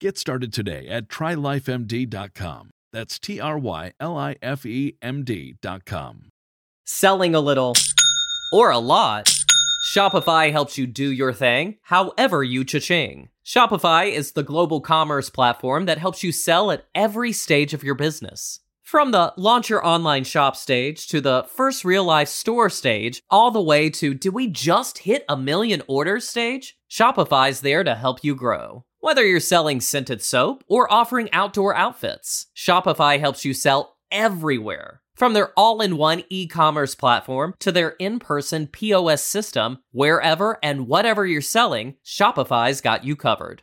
Get started today at trylifemd.com. That's T R Y L I F E M D.com. Selling a little or a lot, Shopify helps you do your thing however you cha-ching. Shopify is the global commerce platform that helps you sell at every stage of your business. From the launch your online shop stage to the first real life store stage, all the way to did we just hit a million orders stage? Shopify's there to help you grow. Whether you're selling scented soap or offering outdoor outfits, Shopify helps you sell everywhere. From their all in one e commerce platform to their in person POS system, wherever and whatever you're selling, Shopify's got you covered.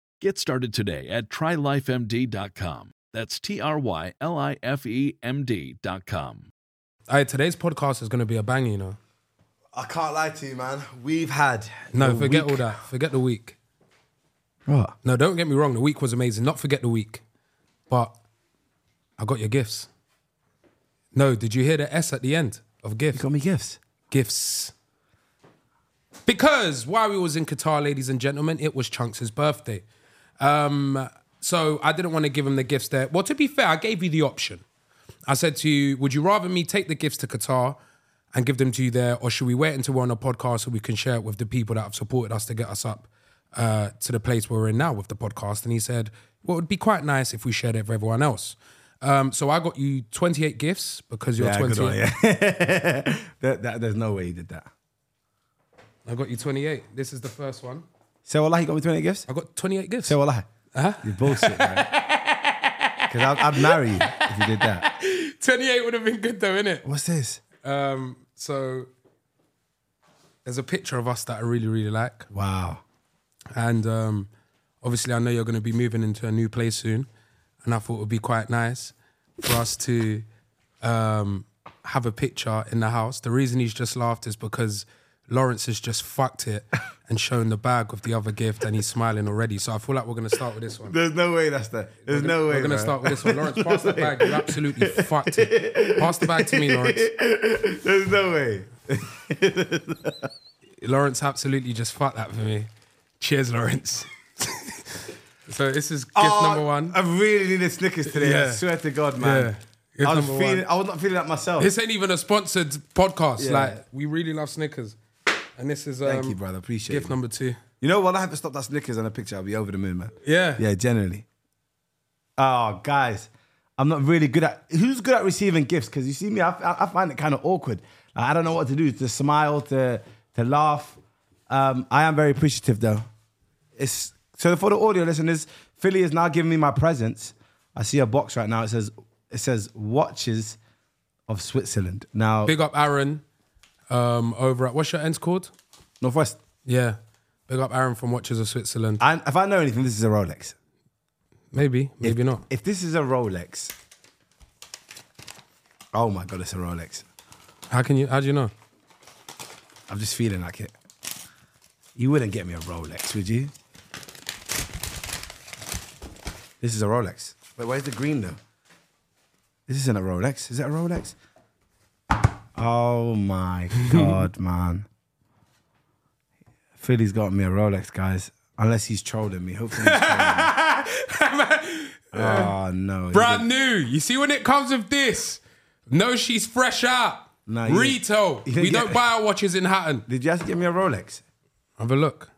Get started today at trylifemd.com. That's T R Y L I F E M D.com. All right, today's podcast is going to be a bang, you know. I can't lie to you, man. We've had No, the forget week- all that. Forget the week. What? No, don't get me wrong. The week was amazing. Not forget the week. But I got your gifts. No, did you hear the S at the end of You gifts? got me gifts. Gifts. Because while we was in Qatar, ladies and gentlemen, it was Chunkz' birthday. Um, so I didn't want to give him the gifts there. Well, to be fair, I gave you the option. I said to you, would you rather me take the gifts to Qatar and give them to you there, or should we wait until we're on a podcast so we can share it with the people that have supported us to get us up uh, to the place where we're in now with the podcast? And he said, well, it would be quite nice if we shared it with everyone else. Um, so I got you 28 gifts because you're Yeah, 28. good one, yeah. that, that, there's no way you did that. I got you 28. This is the first one. Say wallahi, you got me 28 gifts? I got 28 gifts. Say wallahi. Huh? You bullshit, man. Because I'd, I'd marry you if you did that. 28 would have been good though, innit? What's this? Um, so there's a picture of us that I really, really like. Wow. And um, obviously, I know you're going to be moving into a new place soon. And I thought it would be quite nice for us to um, have a picture in the house. The reason he's just laughed is because Lawrence has just fucked it and shown the bag of the other gift, and he's smiling already. So I feel like we're gonna start with this one. There's no way that's the. There's no way. We're gonna start with this one. Lawrence, pass the bag. You absolutely fucked it. Pass the bag to me, Lawrence. There's no way. Lawrence absolutely just fucked that for me. Cheers, Lawrence. so this is gift Oh, number one. I really needed Snickers today. I swear to God, man. Yeah. Gift I was feeling. one. I was not feeling that myself. This ain't even a sponsored podcast. Yeah. Like we really love Snickers, and this is um, Thank you, brother. Appreciate gift it. number two. You know what? I have to stop that Snickers on a picture. I'll be over the moon, man. Yeah, Yeah, generally. Oh, guys, I'm not really good at. Who's good at receiving gifts? Because you see me, I, I- I find it kind of awkward. I don't know what to do. To smile, to to laugh. Um, I am very appreciative, though. It's so for the audio listeners. Filly is now giving me my presents. I see a box right now. It says it says watches of Switzerland. Now Big up Aaron um, over at what's your ends called? Northwest. Yeah, big up Aaron from Watches of Switzerland. And if I know anything, this is a Rolex. maybe, maybe if, not. If this is a Rolex, oh my god, it's a Rolex. How can you? How do you know? I'm just feeling like it. You wouldn't get me a Rolex, would you? This is a Rolex. Wait, where's the green though? This isn't a Rolex. Is it a Rolex? Oh my god, man. Filly's got me a Rolex, guys. Unless he's trolling me. Hopefully he's trolling me. Oh no. Brand new. You see when it comes with this, no, she's fresh out. You- Retail. you didn't We get- don't buy our watches in Hatton. Did you to get me a Rolex? Have a look.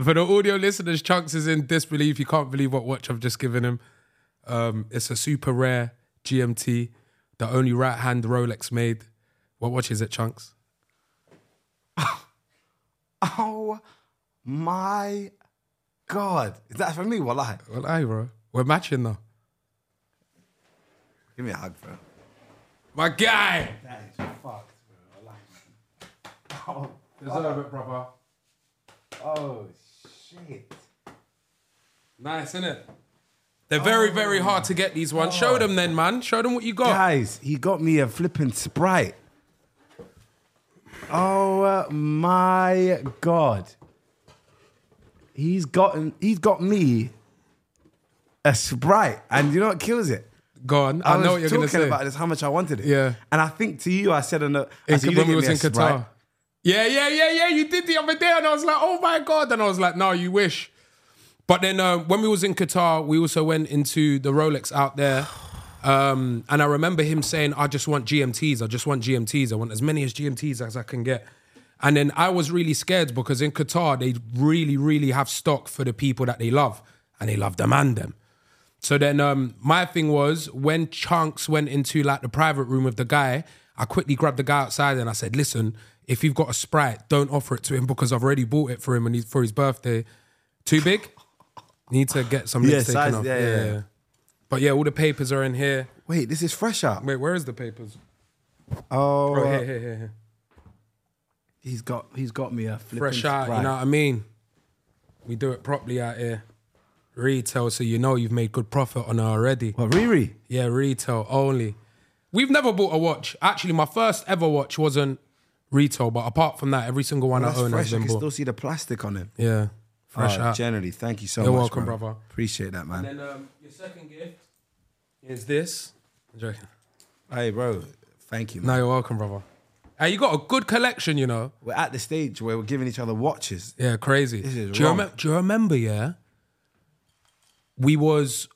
For the audio listeners, Chunkz is in disbelief. He can't believe what watch I've just given him. Um, it's a super rare GMT, the only right hand Rolex made. What watch is it, Chunkz? Oh my god. Is that for me? Wallahi. Well, aye, bro. We're matching though. Give me a hug, bro. My guy. That is fucked, bro. I like man. Oh, Deserve it, brother. oh shit. Nice, isn't it? They're very, very hard to get these ones. Show them then, man. Show them what you got. Guys, he got me a flipping Sprite. Oh uh, my god. He's gotten he's got me a Sprite. And you know what kills it? Go on. I, I, know what you're gonna talking say. about this, how much I wanted it. Yeah. And I think to you, I said on the I It's said, you when we was in Qatar. Yeah, yeah, yeah, yeah. You did the other day, and I was like, oh my god. And I was like, no, you wish. But then uh, when we was in Qatar, we also went into the Rolex out there. Um, and I remember him saying, I just want GMTs. I just want GMTs. I want as many as GMTs as I can get. And then I was really scared because in Qatar, they really, really have stock for the people that they love. And they love them and them. So then um, my thing was when Chunkz went into like the private room with the guy, I quickly grabbed the guy outside and I said, listen, if you've got a Sprite, don't offer it to him because I've already bought it for him and he's, for his birthday. Too big? Need to get some Yeah, size- off. yeah, yeah, yeah. But yeah, all the papers are in here. Wait, this is fresh out. Wait, where is the papers? Oh, Oh, here, here, here, here. he's got he's got me a flipping Fresh out, Sprite. you know what I mean? We do it properly out here. Retail, so you know you've made good profit on it already. What Riri? Yeah, retail only. We've never bought a watch. Actually, my first ever watch wasn't retail, but apart from that, every single one That's I own fresh. has I been can bought. still see the plastic on it. yeah, fresh out. Generally, thank you so You're much. welcome, bro. brother. Appreciate that, man. And then um, your second gift is this. I'm joking. Hey, bro. Thank you. Man. No, you're welcome, brother. Hey, you got a good collection, you know. We're at the stage where we're giving each other watches. Yeah, crazy. This is do, you wrong. remem- do you remember? Yeah, we was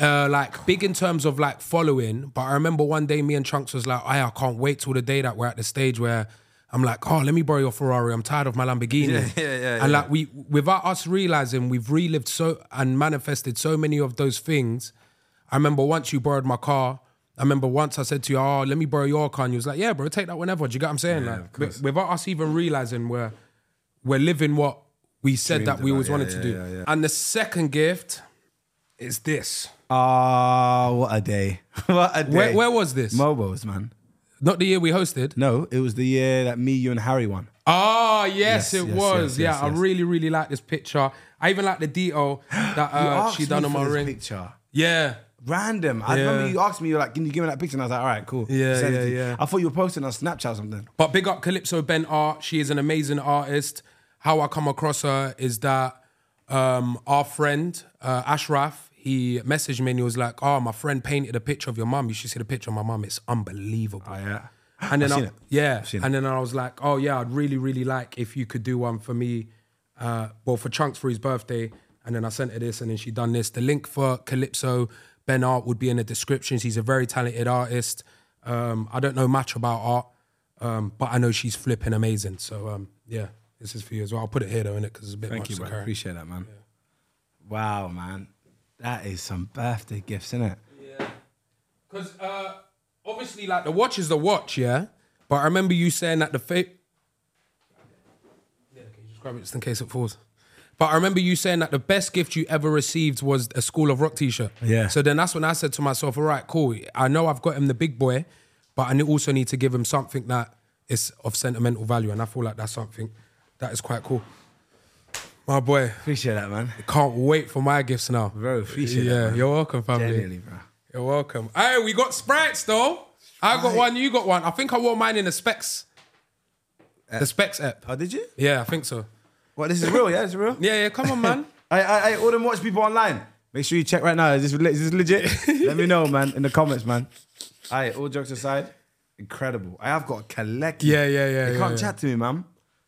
uh, like big in terms of like following, but I remember one day me and Chunkz was like, "Hey, I can't wait till the day that we're at the stage where." I'm like, oh, let me borrow your Ferrari. I'm tired of my Lamborghini. Yeah, yeah, yeah, And yeah. like we, without us realizing, we've relived so and manifested so many of those things. I remember once you borrowed my car. I remember once I said to you, oh, let me borrow your car. And you was like, yeah, bro, take that whenever. Do you get what I'm saying? Yeah, like, of course. without us even realizing we're we're living what we said Dreamed that we about, always yeah, wanted to yeah, do. yeah, yeah. And the second gift is this. Ah, what a day. what a day. Where, where was this? Mobos, man. Not the year we hosted. No, it was the year that me, you, and Harry won. Oh yes, Yes, it yes, was. yes, yeah, yes, I yes. really, really like this picture. I even like the detail that You uh, asked she me done on for my this ring. picture. Yeah, Random. I Yeah. remember you asked me, you were like, can you give me that picture? And I was like, all right, cool. Yeah, Send it yeah, to you. yeah. I thought you were posting on Snapchat or something. But big up Calypso Ben Art. She is an amazing artist. How I come across her is that um, our friend uh, Ashraf, he messaged me and he was like, "Oh, my friend painted a picture of your mum. You should see the picture of my mum. It's unbelievable." Oh, yeah. And then I, it. yeah, and then I was like, "Oh yeah, I'd really, really like if you could do one for me, uh, well for Chunkz for his birthday." And then I sent her this, and then she done this. The link for Calypso Ben Art would be in the description. She's a very talented artist. Um, I don't know much about art, um, but I know she's flipping amazing. So um, yeah, this is for you as well. I'll put it here though, in it because it's a bit Thank much you, bro. Appreciate that, man. Wow, man. That is some birthday gifts, isn't it? Yeah. Because uh, obviously, like the watch is the watch, yeah. But I remember you saying that the fa- Yeah, can you just grab it just in case it falls? But I remember you saying that the best gift you ever received was a School of Rock T-shirt. Yeah. So then that's when I said to myself, "All right, cool. I know I've got him the big boy, but I also need to give him something that is of sentimental value, and I feel like that's something that is quite cool." My boy, Appreciate that, man. can't wait for my gifts now. Bro, appreciate yeah, that, man. you're welcome, family. Genuinely, bro. You're welcome. Hey, we got sprites though. I got one, you got one. I think I wore mine in the specs. The specs app. Oh, did you? Yeah, I think so. What, this is real, yeah? it's real? Yeah, yeah, come on, man. I, I, I, all them watch people online. Make sure you check right now. Is this, is this legit? Let me know, man, in the comments, man. Aye, all jokes aside, incredible. I have got a collection. Yeah, yeah, yeah, They yeah, can't yeah. chat to me, man.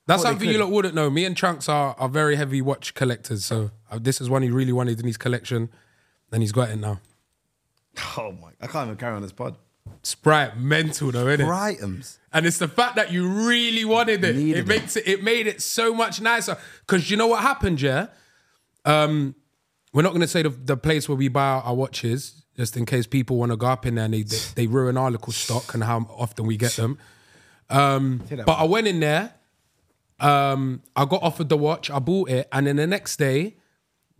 That's something you lot wouldn't know. Me and Chunkz are, are very heavy watch collectors. So uh, this is one he really wanted in his collection. And he's got it now. Oh my, I can't even carry on this pod. Sprite, mental though, isn't it? Brightums. And it's the fact that you really wanted it. Needed it makes it. It made it so much nicer. Because you know what happened, yeah. Um, we're not going to say the, the place where we buy our watches, just in case people want to go up in there and they, they, they ruin our little stock and how often we get them. Um, but I went in there. Um, I got offered the watch. I bought it, and then the next day,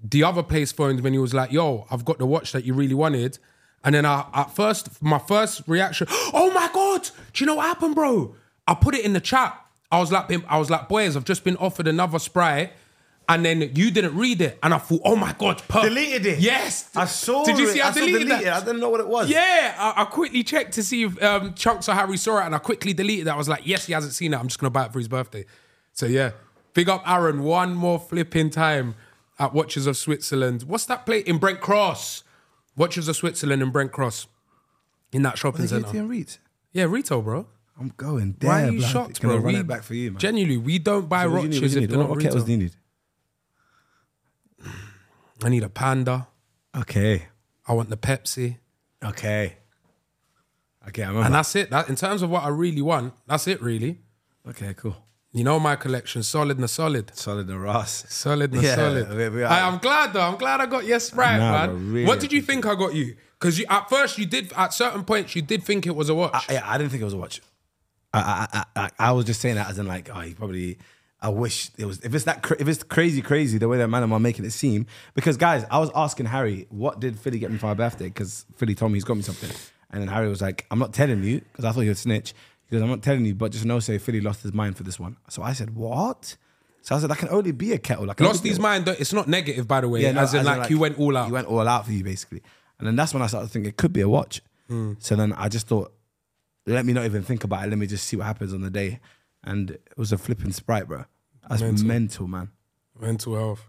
the other place phoned when he was like, "Yo, I've got the watch that you really wanted." And then I, at first, my first reaction, "Oh my god, do you know what happened, bro?" I put it in the chat. I was like, I was like, boys, I've just been offered another sprite, and then you didn't read it, and I thought, "Oh my god, per- Deleted it. Yes, I saw Did you it. see? I, I saw deleted delete that. it. I didn't know what it was. Yeah, I, I quickly checked to see if um, Chunkz or Harry saw it, and I quickly deleted that. I was like, yes, he hasn't seen it. I'm just gonna buy it for his birthday. So yeah, big up Aaron one more flipping time at Watches of Switzerland. What's that plate in Brent Cross? Watches of Switzerland in Brent Cross, in that shopping centre. Yeah, retail, bro. I'm going there. Why are you blood. shocked, Gonna bro? run We- it back for you, man. Genuinely, we don't buy So what do you need? watches What do if they're What, not what kettles do you retail. need? I need a Panda. Okay. I want the Pepsi, Okay. Okay, and that's it. That in terms of what I really want, that's it. Really, okay, cool. You know my collection, solid and solid. Solid and Ross. Solid and Yeah, solid. we- we I, am glad though. I'm glad I got yes right, Nah, man. really what did you think I got you? Because you, at first you did, at certain points you did think it was a watch. I, yeah, I didn't think it was a watch. I, I, I, I, I was just saying that as in like, oh, he probably. I wish it was. If it's that, if it's crazy, crazy the way that man are making it seem. Because guys, I was asking Harry, what did Filly get me for my birthday? Because Filly told me he's got me something, and then Harry was like, I'm not telling you because I thought he would snitch. He goes, I'm not telling you, but just know, say Filly lost his mind for this one. So I said, what? So I said, that can only be a kettle. Like Lost his mind. though, It's not negative, by the way. no, as in, like, you went all out. He went all out for you, basically. And then that's when I started thinking it could be a watch. Hmm. So then I just thought, let me not even think about it. Let me just see what happens on the day. And it was a flipping sprite, bro. That's Mental. mental, man. Mental health,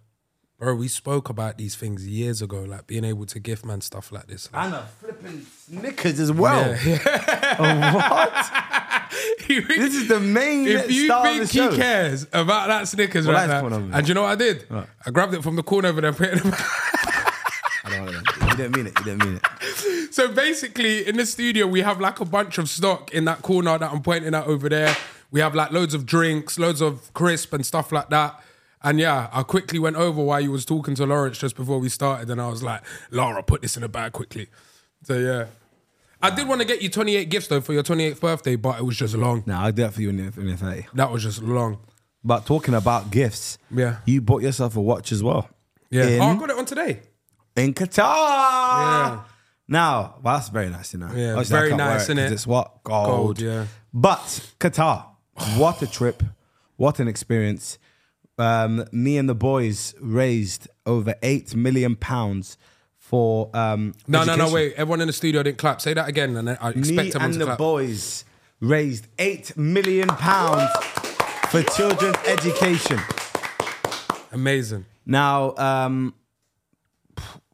bro. We spoke about these things years ago, like being able to gift man stuff like this. And a flipping Snickers as well. what? This is the main If you star think of the he show. cares about that Snickers Well, right now, and you know what I did? I grabbed it from the corner over there and put it in the I don't. You didn't mean it. You didn't mean it. So basically, in the studio, we have like a bunch of stock in that corner that I'm pointing at over there. We have like loads of drinks, loads of crisp and stuff like that. And yeah, I quickly went over while you was talking to Lawrence just before we started, and I was like, "Laura, put this in a bag quickly." So yeah, I did want to get you 28 gifts though for your 28th birthday, but it was just long. No, I'll do that for you you're, when 30. That was just long. But talking about gifts, Yeah. you bought yourself a watch as well. Yeah. In, oh, I got it on today. in Qatar. Yeah. Now, well, that's very nice, you know. Yeah, Obviously, I very can't wear nice, it 'cause innit? It's what gold. Gold, yeah. But Qatar, what a trip! What an experience! Um, me and the boys raised over eight million pounds for um, No, no, no, wait. Everyone in the studio didn't clap. Say that again, and I Me expect everyone to clap. and to the clap. boys raised eight million pounds for children's education. Amazing. Now, um,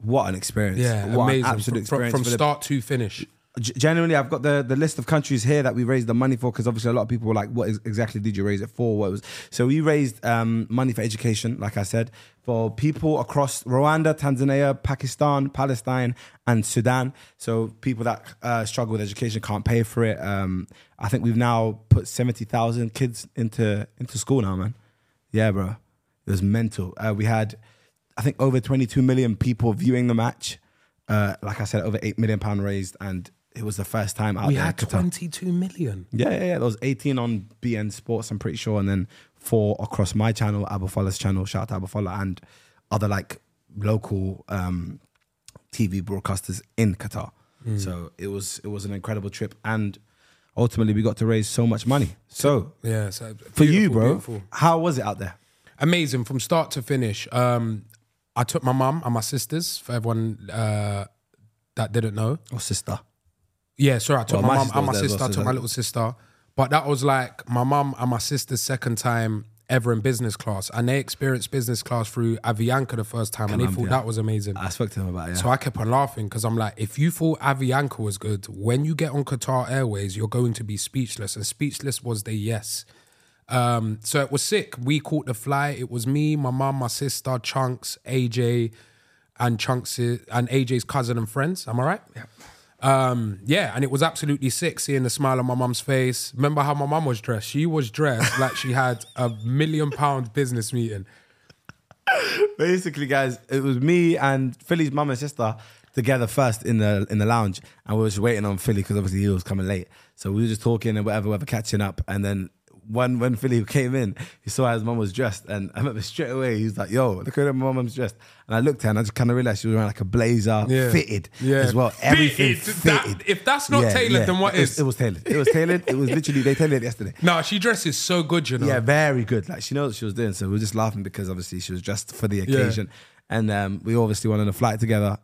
what an experience! Yeah, what amazing. an absolute from, from, experience from the- start to finish. Genuinely, I've got the, the list of countries here that we raised the money for because obviously a lot of people were like, "What exactly did you raise it for?" What was so we raised um, money for education, like I said, for people across Rwanda, Tanzania, Pakistan, Palestine, and Sudan. So people that uh, struggle with education can't pay for it. Um, I think we've now put seventy thousand kids into into school now, man. Yeah, bro, it was mental. Uh, we had, I think, over twenty two million people viewing the match. Uh, like I said, over eight million pound raised, and it was the first time out We there. had 22 million. Yeah, yeah, yeah. There was 18 on beIN Sports, I'm pretty sure, and then four across my channel, AboFlah's channel, shout out to AboFlah, and other like local um, TV broadcasters in Qatar. Hmm. So it was it was an incredible trip, and ultimately we got to raise so much money. So Yeah. So for you, bro, beautiful. how was it out there? amazing from start to finish. Um, I took my mum and my sisters for everyone uh, that didn't know. Or sister? Yeah, sorry, I took Well, my my mum sister and my was there as sister. well, I so took my that- little sister, but that was like my mum and my sister's second time ever in business class, and they experienced business class through Avianca the first time, and they thought that was amazing. I spoke to him about it. Yeah. So I kept on laughing because I'm like, if you thought Avianca was good, when you get on Qatar Airways, you're going to be speechless. And speechless was the yes. Um, so it was sick. We caught the flight. It was me, my mum, my sister, Chunkz, AJ, and Chunkz and AJ's cousin and friends. Am I right? Yeah. Um, yeah, and it was absolutely sick seeing the smile on my mum's face. Remember how my mum was dressed? She was dressed like she had a million pound business meeting. basically, guys, it was me and Filly's mum and sister together first in the in the lounge, and we were just waiting on Filly because obviously he was coming late. So we were just talking and whatever, whatever, catching up, and then. When when Filly came in, he saw how his mum was dressed, and I remember straight away he was like, "Yo, look at my mum's dressed." And I looked at her, and I just kind of realized she was wearing like a blazer, Yeah. fitted Yeah. as well. Everything Fitted? fitted. That- if that's not tailored, then what it was. It was tailored. It was tailored. It was literally they tailored it yesterday. No, she dresses so good, you know. Yeah, very good. Like she knows what she was doing. So we were just laughing because obviously she was dressed for the occasion. And um, we obviously went on a flight together.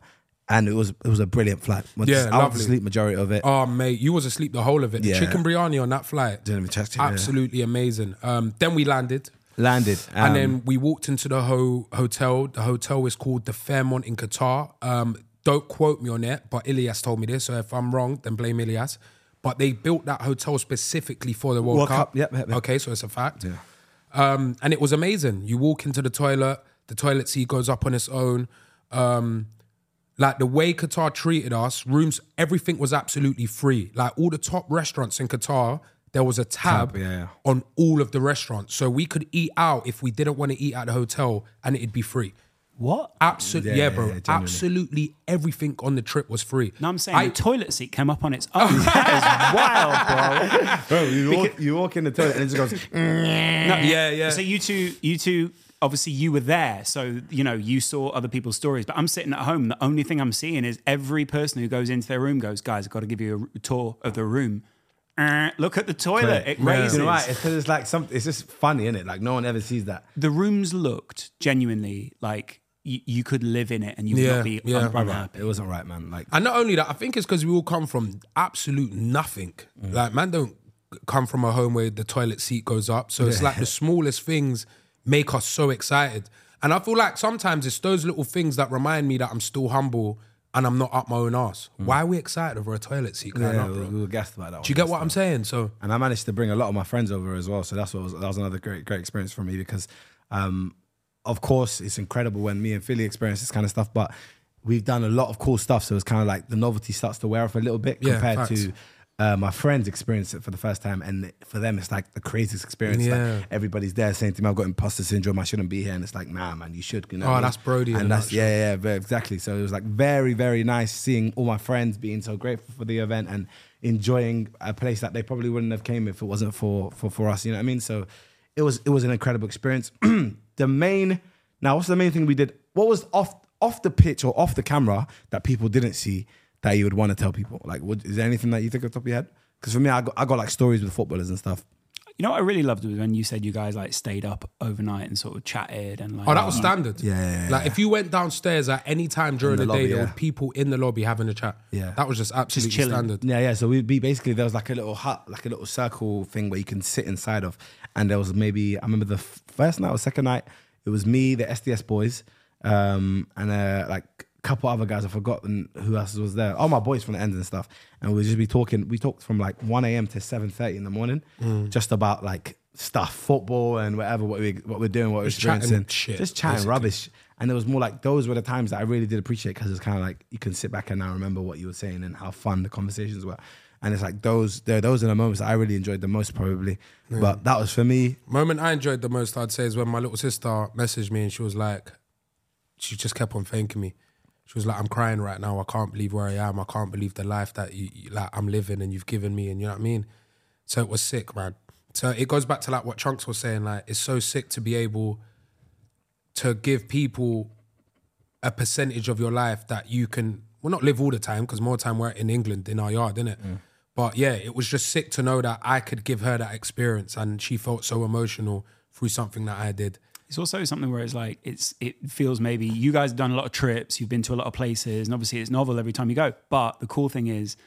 And it was it was a brilliant flight. To- Yeah, I went to lovely. sleep majority of it. Oh mate, you was asleep the whole of it. The Yeah. chicken biryani on that flight, Didn't even check it, yeah. absolutely amazing. Um, then we landed, Landed. and um, then we walked into the ho- hotel. The hotel is called the Fairmont in Qatar. Um, don't quote me on it, but Ilias told me this. So if I'm wrong, then blame Ilias. But they built that hotel specifically for the World, World Cup. Cup, yep, yep, yep. Okay, so it's a fact. Um, and it was amazing. You walk into the toilet, the toilet seat goes up on its own. Um, like the way Qatar treated us, rooms, everything was absolutely free. Like all the top restaurants in Qatar, there was a tab, Tab, yeah, yeah. on all of the restaurants. So we could eat out if we didn't want to eat at the hotel and it'd be free. What? Absolutely, Yeah, yeah, yeah, bro. yeah, genuinely. absolutely everything on the trip was free. No, I'm saying I- the toilet seat came up on its own. that is wild, bro. Bro, you, walk, you walk in the toilet and it just goes. yeah, yeah. So you two, you two, obviously you were there, so you know you saw other people's stories. But I'm sitting at home. The only thing I'm seeing is every person who goes into their room goes, "Guys, I've got to give you a tour of the room." Uh, look at the toilet; it raises. You know why? It's because it's like something. It's just funny, isn't it? Like no one ever sees that. The rooms looked genuinely like you, you could live in it and you would Yeah, not be yeah. un- unhappy. It wasn't right, man. Like And not only that, I think it's because we all come from absolute nothing. Mm. Like, man, don't come from a home where the toilet seat goes up. So it's like the smallest things make us so excited. And I feel like sometimes it's those little things that remind me that I'm still humble and I'm not up my own ass. Why are we excited over a toilet seat Mm. yeah, up, we, we were gassed about that. Do you get what I'm saying? So and I managed to bring a lot of my friends over as well. So that's what was, that was another great great experience for me because, um, of course, it's incredible when me and Filly experience this kind of stuff. But we've done a lot of cool stuff, so it's kind of like the novelty starts to wear off a little bit Yeah, compared facts. to. Uh, my friends experienced it for the first time, and for them, it's like the craziest experience. Yeah. Like everybody's there saying to me, "I've got imposter syndrome. I shouldn't be here," and it's like, "Nah, man, you should." You know Oh, that's Brody in And that's nutshell. yeah, yeah, exactly. So it was like very, very nice seeing all my friends being so grateful for the event and enjoying a place that they probably wouldn't have came if it wasn't for for for us. You know what I mean? So it was it was an incredible experience. the main now, what's the main thing we did? What was off off the pitch or off the camera that people didn't see that you would want to tell people? Like, what, is there anything that you think off the top of your head? Because for me, I got, I got like stories with footballers and stuff. You know what I really loved was when you said you guys like stayed up overnight and sort of chatted and like. Oh, that was standard. Yeah, yeah, yeah, Like if you went downstairs at any time during the the, lobby, day, there yeah. were people in the lobby having a chat. Yeah. that was just absolutely chilling. standard. Yeah, yeah. So we'd be basically there was like a little hut, like a little circle thing where you can sit inside of, and there was maybe I remember the first night or second night, it was me, the SDS boys, um, and uh, like a couple other guys. I've forgotten who else was there. All my boys from the end and stuff, and we'd just be talking. We talked from like one a.m. to seven thirty in the morning, Mm. just about like stuff, football and whatever what we what we're doing, what we're Just chatting experiencing, shit, just chatting basically. rubbish. And it was more like those were the times that I really did appreciate because it's kind of like you can sit back and now remember what you were saying and how fun the conversations were. And it's like those, they're, those are the moments I really enjoyed the most, probably. But that was for me. Moment I enjoyed the most, I'd say, is when my little sister messaged me and she was like, she just kept on thanking me. She was like, "I'm crying right now. I can't believe where I am. I can't believe the life that you you- like I'm living and you've given me." And you know what I mean. So it was sick, man. So it goes back to like what Chunkz was saying. Like it's so sick to be able to give people a percentage of your life that you can well not live all the time because more time we're in England in our yard, innit? Mm. But yeah, it was just sick to know that I could give her that experience and she felt so emotional through something that I did. It's also something where it's like it's it feels maybe you guys have done a lot of trips, you've been to a lot of places, and obviously it's novel every time you go. But the cool thing is,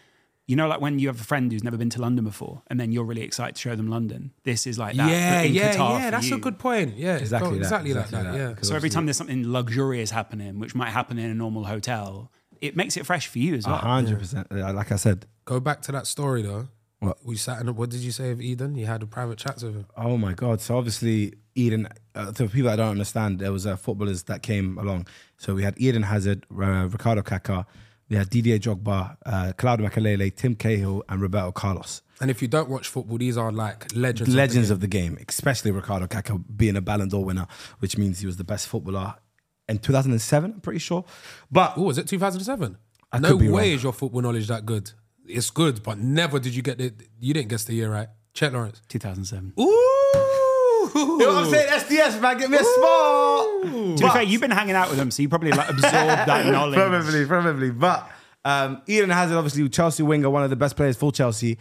you know, like when you have a friend who's never been to London before, and then you're really excited to show them London. This is like that. yeah, in yeah, Qatar yeah. for That's a good point. Yeah, Exactly that, exactly, exactly like that. that. Yeah. 'Cause So every time there's something luxurious happening, which might happen in a normal hotel, it makes it fresh for you as well. hundred percent. Like I said, Go back to that story though. What? We sat in. What did you say of Eden? You had a private chat with him. Oh my god! So obviously, Eden. Uh, to people that don't understand, there was uh, footballers that came along. So we had Eden Hazard, uh, Ricardo Kaká, we had Didier Drogba, uh, Claudio Makélélé, Tim Cahill, and Roberto Carlos. And if you don't watch football, these are like legends. Legends of of the game, especially Ricardo Kaká being a Ballon d'Or winner, which means he was the best footballer in 2007. I'm pretty sure, but Oh, was it 2007? I no could way wrong. is your football knowledge that good. It's good, but never did you get the. You didn't guess the year right. Chet Lawrence. 2007. Ooh. You know what I'm saying? SDS man, get me a spot. To be fair, you've been hanging out with them, so you probably like absorbed that knowledge. Probably, probably. But um, Eden Hazard, obviously, Chelsea winger, one of the best players for Chelsea.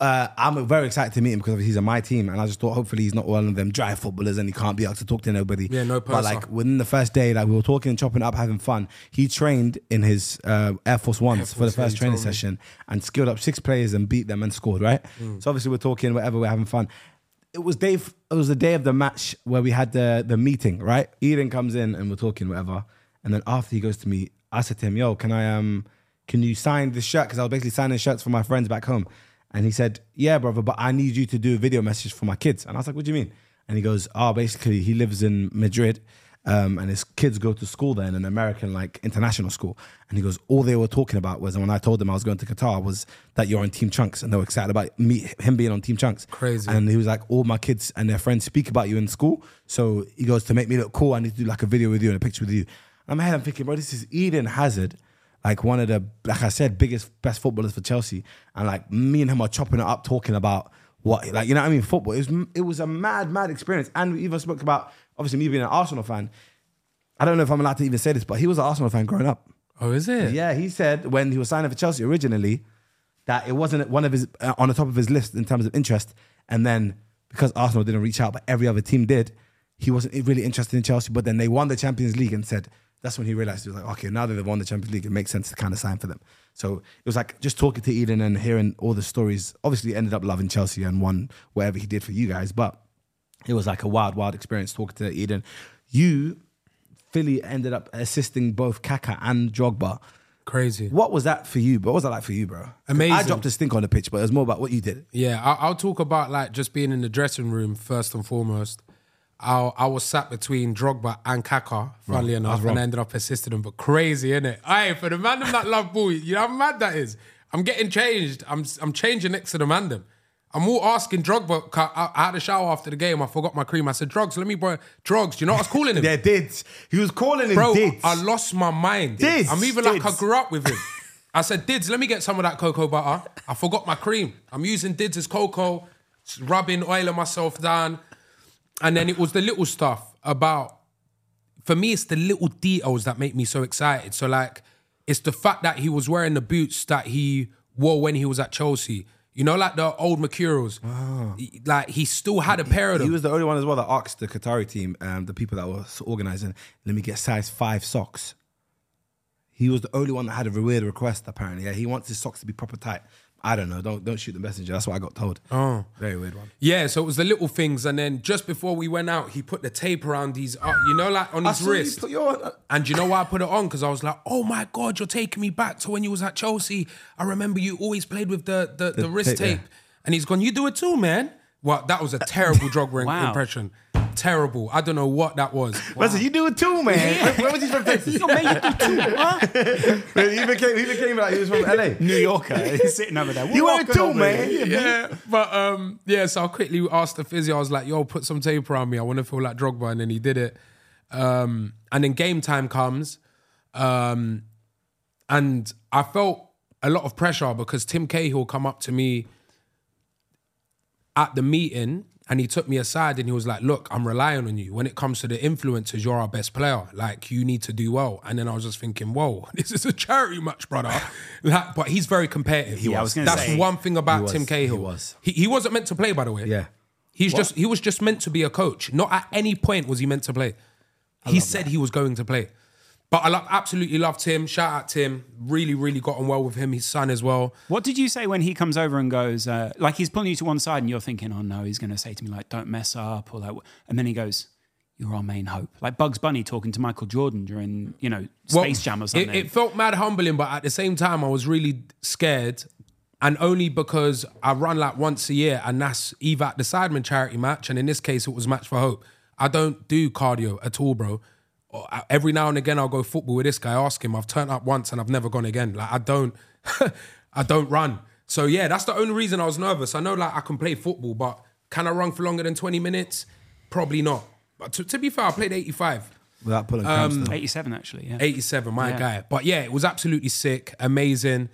Uh, I'm very excited to meet him because obviously he's on my team, and I just thought hopefully he's not one of them dry footballers and he can't be able to talk to nobody. Yeah, no But like within the first day, like we were talking, and chopping up, having fun. He trained in his uh, Air Force Ones for the Force, yeah, first he training told me. session and skilled up six players and beat them and scored. Right. Mm. So obviously we're talking, whatever, we're having fun. It was day. It was the day of the match where we had the the meeting. Right. Eden comes in and we're talking, whatever. And then after he goes to me, I said to him, "Yo, can I um, can you sign this shirt? Because I was basically signing shirts for my friends back home." And he said, "Yeah, brother, but I need you to do a video message for my kids." And I was like, "What do you mean?" And he goes, "Oh, basically, he lives in Madrid, um, and his kids go to school there in an American like international school." And he goes, "All they were talking about was and when I told them I was going to Qatar was that you're on Team Chunkz, and they were excited about me, him being on Team Chunkz." Crazy. And he was like, "All my kids and their friends speak about you in school, so he goes to make me look cool. I need to do like a video with you and a picture with you." And I'm ahead, I'm thinking, bro, this is Eden Hazard like one of the like I said, biggest best footballers for Chelsea, and like me and him are chopping it up, talking about what like you know what I mean. Football. It was it was a mad mad experience, and we even spoke about obviously me being an Arsenal fan. I don't know if I'm allowed to even say this, but he was an Arsenal fan growing up. Oh, is it? Yeah, he said when he was signing for Chelsea originally that it wasn't one of his uh, on the top of his list in terms of interest, and then because Arsenal didn't reach out, but every other team did, he wasn't really interested in Chelsea. But then they won the Champions League and said that's when he realized he was like, okay, now that they've won the Champions League, it makes sense to kind of sign for them. So it was like just talking to Eden and hearing all the stories. Obviously, he ended up loving Chelsea and won whatever he did for you guys, but it was like a wild, wild experience talking to Eden. You, Filly, ended up assisting both Kaka and Drogba. Crazy. What was that for you? But what was that like for you, bro? Amazing. I dropped a stink on the pitch, but it was more about what you did. Yeah, I, I'll talk about like just being in the dressing room first and foremost. I, I was sat between Drogba and Kaka, funnily enough, and I ended up assisting them. But crazy, innit? Aye, for the man them that love ball, you know how mad that is. I'm getting changed. I'm I'm changing next to the man them. I'm all asking Drogba. I, I had a shower after the game. I forgot my cream. I said, "Drugs, let me borrow drugs." Do you know what I was calling him? Yeah, did. He was calling him Bro, Dids. I lost my mind. Dids, I'm even like I grew up with him. I said, Dids, let me get some of that cocoa butter. I forgot my cream. I'm using Dids' as cocoa, rubbing oil on myself down. And then it was the little stuff about, for me, it's the little details that make me so excited. So, like, it's the fact that he was wearing the boots that he wore when he was at Chelsea. You know, like the old Mercurials. He- Like he still had a pair of them. He was the only one as well that asked the Qatari team, um, the people that were organizing, let me get size five socks. He was the only one that had a weird request, apparently. Yeah, he wants his socks to be proper tight. I don't know. Don't don't shoot the messenger. That's what I got told. Oh. Very weird one. Yeah, so it was the little things, and then just before we went out, he put the tape around his, uh, you know, like on I his saw you wrist. put your- And you know why I put it on? Because I was like, oh my god, you're taking me back to when you was at Chelsea. I remember you always played with the the, the, wrist tape, yeah. And he's gone, you do it too, man. Well, that was a terrible Drogba Wow. impression. Terrible. I don't know what that was. Listen, you do it too, man. Where, where was he from Texas? Yo, man, you do too, huh? he became he became like he was from LA. New Yorker He's sitting over there. You What were too, over man. here? yeah, but um, yeah. So I quickly asked the physio. I was like, "Yo, put some tape around me. I want to feel like drug Drogba," and then he did it. Um, and then game time comes, um, and I felt a lot of pressure because Tim Cahill come up to me at the meeting and he took me aside and he was like, "Look, I'm relying on you. When it comes to the influencers, you're our best player. Like you need to do well." And then I was just thinking, "Whoa, this is a charity match, brother." like, but he's very competitive. Yeah, I was That's say- one thing about was, Tim Cahill. he was. He, he wasn't meant to play, by the way. Yeah. He's just he was just meant to be a coach. Not at any point was he meant to play. He said he was going to play. But I love, absolutely loved Tim. Shout out Tim. Really, really got on well with him. His son as well. What did you say when he comes over and goes, uh, like he's pulling you to one side and you're thinking, oh no, he's going to say to me, like, don't mess up or like, and then he goes, you're our main hope. Like Bugs Bunny talking to Michael Jordan during, you know, Well, Space Jam or it- something. It, felt mad humbling, but at the same time, I was really scared. And only because I run like once a year, and that's either at the Sidemen charity match, and in this case, it was Match for Hope. I don't do cardio at all, bro. Or, uh, Every now and again, I'll go football with this guy. Ask him. I've turned up once and I've never gone again. Like I don't, I don't run. So yeah, that's the only reason I was nervous. I know like I can play football, but can I run for longer than twenty minutes? Probably not. But to, to be fair, I played eighty-five. Without pulling cramps. 87 actually, yeah. 87, my Yeah. guy. But yeah, it was absolutely sick, amazing.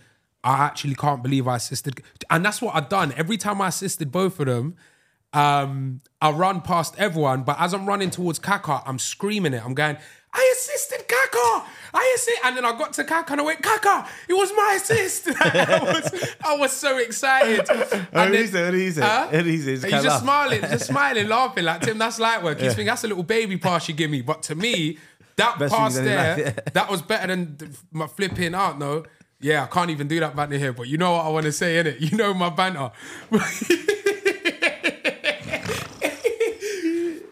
I actually can't believe I assisted. And that's what I've done. Every time I assisted both of them, um, I run past everyone. But as I'm running towards Kaka, I'm screaming it. I'm going, I assisted Kaka. I assist. And then I got to Kaka and I went, Kaka, it was my assist. I, was, I was so excited. And did then- say? What did he? Huh? What did he say? Just He's just laugh. smiling, just smiling, laughing. Like, Tim, that's light work. He's thinking, that's a little baby pass you give me. But to me, that Best pass in there, life, yeah. that was better than my flipping out, no. Yeah, I can't even do that banter here, but you know what I want to say, innit? You know my banter.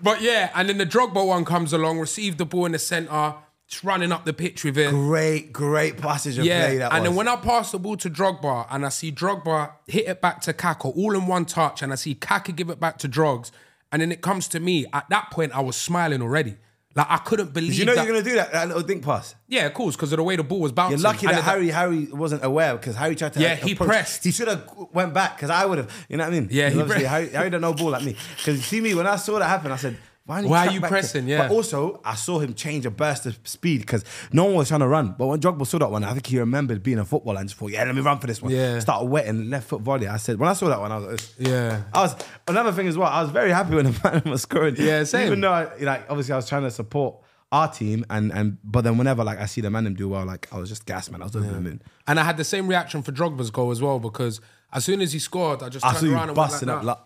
But yeah, and then the Drogba one comes along, received the ball in the centre, just running up the pitch with it. Great, great passage of Yeah, play that and was. then when I pass the ball to Drogba and I see Drogba hit it back to Kaka all in one touch, and I see Kaka give it back to Drogs, and then it comes to me. At that point, I was smiling already. Like I couldn't believe. You know that. you're gonna do that, that little dink pass? Yeah, of course, because of the way the ball was bouncing. You're lucky And that Harry Harry wasn't aware because Harry tried to. Yeah, he approach- pressed. He should have went back because I would have. You know what I mean? Yeah, he. Harry, Harry don't know ball like me. Because you see me when I saw that happen, I said. Why, Why are you back to-" pressing? Yeah. But also, I saw him change a burst of speed because no one was trying to run. But when Drogba saw that one, I think he remembered being a footballer and just thought, yeah, let me run for this one. Yeah. Started wetting left foot volley. I said, when I saw that one, I was like, Yeah. I was another thing as well. I was very happy when the man was scoring. Yeah, same. Even though, I, like, obviously, I was trying to support our team, and and but then whenever like I see the man them do well, like I was just gas, man. I was over the moon. And I had the same reaction for Drogba's goal as well because as soon as he scored, I just I turned around and went busting like up. that. Like,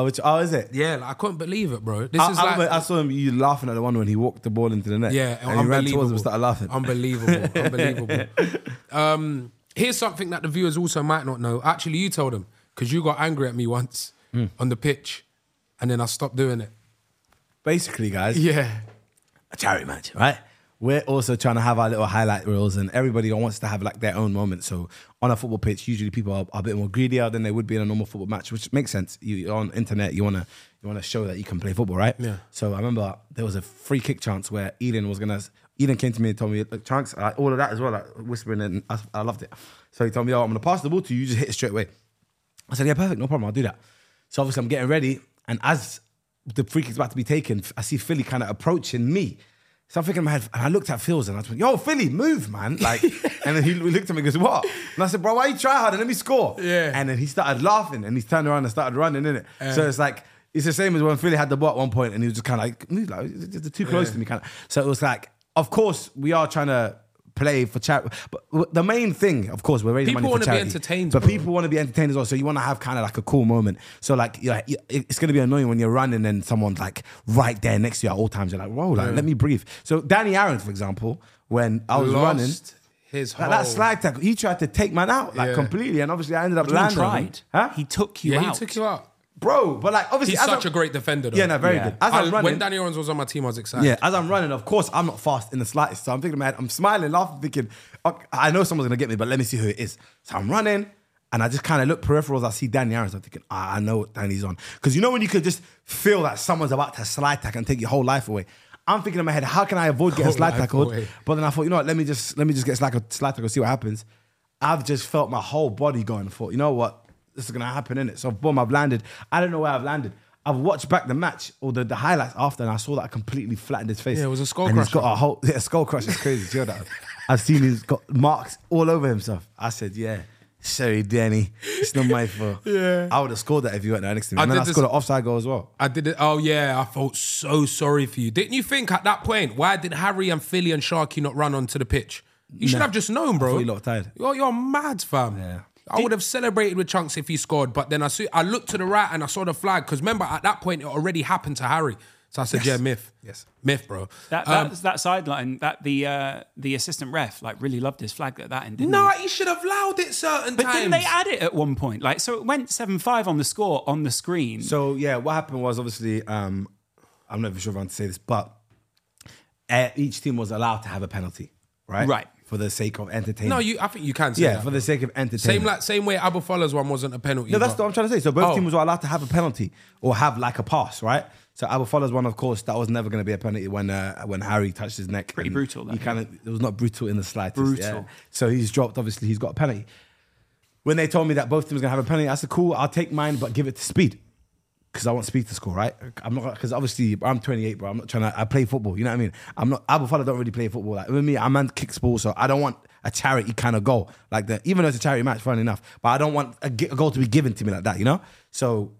oh, which, oh, is it? Yeah, like, I couldn't believe it, bro. This I, is I, like remember I saw him. You laughing at the one when he walked the ball into the net. Yeah, and he ran towards him unbelievable. and started laughing. Unbelievable, unbelievable. Um, here's something that the viewers also might not know. Actually, you told them because you got angry at me once Hmm. on the pitch, and then I stopped doing it. Basically, guys, Yeah, a charity match, right? We're also trying to have our little highlight reels, and everybody wants to have like their own moment. So on a football pitch, usually people are, are a bit more greedier than they would be in a normal football match, which makes sense. You, you're on internet, you wanna you wanna show that you can play football, right? Yeah. So I remember there was a free kick chance where Eden was gonna. Eden came to me and told me, "Look, chance, uh, all of that as well, like whispering, and I, I loved it. So he told me, "Oh, I'm gonna pass the ball to you. You just hit it straight away." I said, yeah, perfect, no problem, I'll do that. So obviously I'm getting ready, and as the free kick's about to be taken, I see Filly kind of approaching me. So I'm thinking in my head, and I looked at Phil's and I went, yo, Filly, move, man. Like, and then he looked at me and goes, what? And I said, bro, why you try hard and let me score? Yeah. And then he started laughing and he turned around and started running, in innit? so it's like, it's the same as when Filly had the ball at one point and he was just kind of like, move, like, too close to me, kind of. So it was like, of course, we are trying to play for charity. But the main thing, of course, we're raising People money wanna for be charity. entertained, but bro. people want to be entertained as well. So you want to have kind of like a cool moment. So like, you're like, it's going to be annoying when you're running and someone's like right there next to you at all times. You're like, whoa, like let me breathe. So Danny Aaron, for example, when I was Lost running. his Like whole. that slide tackle, he tried to take man out like Yeah. completely, and obviously I ended up What do landing. on tried. Huh? He took you Yeah, out. he took you out. Bro, but like obviously, He's as such I'm- a great defender. Though. Yeah, no, very Yeah. good. As I- I'm running, when Danny Owens was on my team, I was excited. yeah, as I'm running, of course, I'm not fast in the slightest. So I'm thinking, man, I'm smiling, laughing, thinking, okay, I know someone's gonna get me, but let me see who it is. So I'm running, and I just kind of look peripherals. I see Danny Aaron. So I'm thinking, ah, I know what Danny's on, because you know when you could just feel that someone's about to slide tackle and take your whole life away. I'm thinking in my head, how can I avoid getting Whole slide life tackled? away. But then I thought, you know what? Let me just let me just get slide slide tackle, see what happens. I've just felt my whole body going. I thought, you know what? This is gonna happen, in it. So boom, I've landed. I don't know where I've landed. I've watched back the match or the, the highlights after, and I saw that I completely flattened his face. Yeah, it was a skull and He's got a whole yeah, skull crush It's crazy. Do you know that? I've seen he's got marks all over himself. I said, yeah. Sorry, Danny. It's not my fault. yeah. I would have scored that if you weren't there next to me. I And then did I scored an offside goal as well. I did it. Oh yeah, I felt so sorry for you. Didn't you think at that point why did Harry and Filly and Sharky not run onto the pitch? You should have just known, bro. thought you lot tired. You're, you're mad, fam. Yeah. I would have celebrated with Chunkz if he scored, but then I see, I looked to the right and I saw the flag because remember at that point it already happened to Harry. So I said, yeah, myth. Yes. myth, bro. That Um, that, that sideline, that the uh, the assistant ref like really loved his flag at that end. Didn't nah, he? he should have allowed it certain But times. didn't they add it at one point? Like so, it went seven five on the score on the screen. So yeah, what happened was obviously um, I'm not even sure if I want to say this, but uh, each team was allowed to have a penalty, right? Right. For the sake of entertainment. No, you. I think you can say yeah, that, for the sake of entertainment. Same like same way AboFlah's one wasn't a penalty. No, that's but- what I'm trying to say. So both Oh. teams were allowed to have a penalty or have like a pass, right? So AboFlah's one, of course, that was never going to be a penalty when uh, when Harry touched his neck. Pretty brutal, that, He kind of it was not brutal in the slightest. Brutal. yeah. So he's dropped. Obviously, he's got a penalty. When they told me that both teams going to have a penalty, I said, "Cool, I'll take mine, but give it to Speed." Because I want Speed to score, right? I'm not because obviously I'm 28, bro. I'm not trying to. I play football. You know what I mean? I'm not. AboFlah don't really play football. Like with me, I'm man kicks ball, so I don't want a charity kind of goal like that. Even though it's a charity match, funny enough, but I don't want a, a goal to be given to me like that. You know? So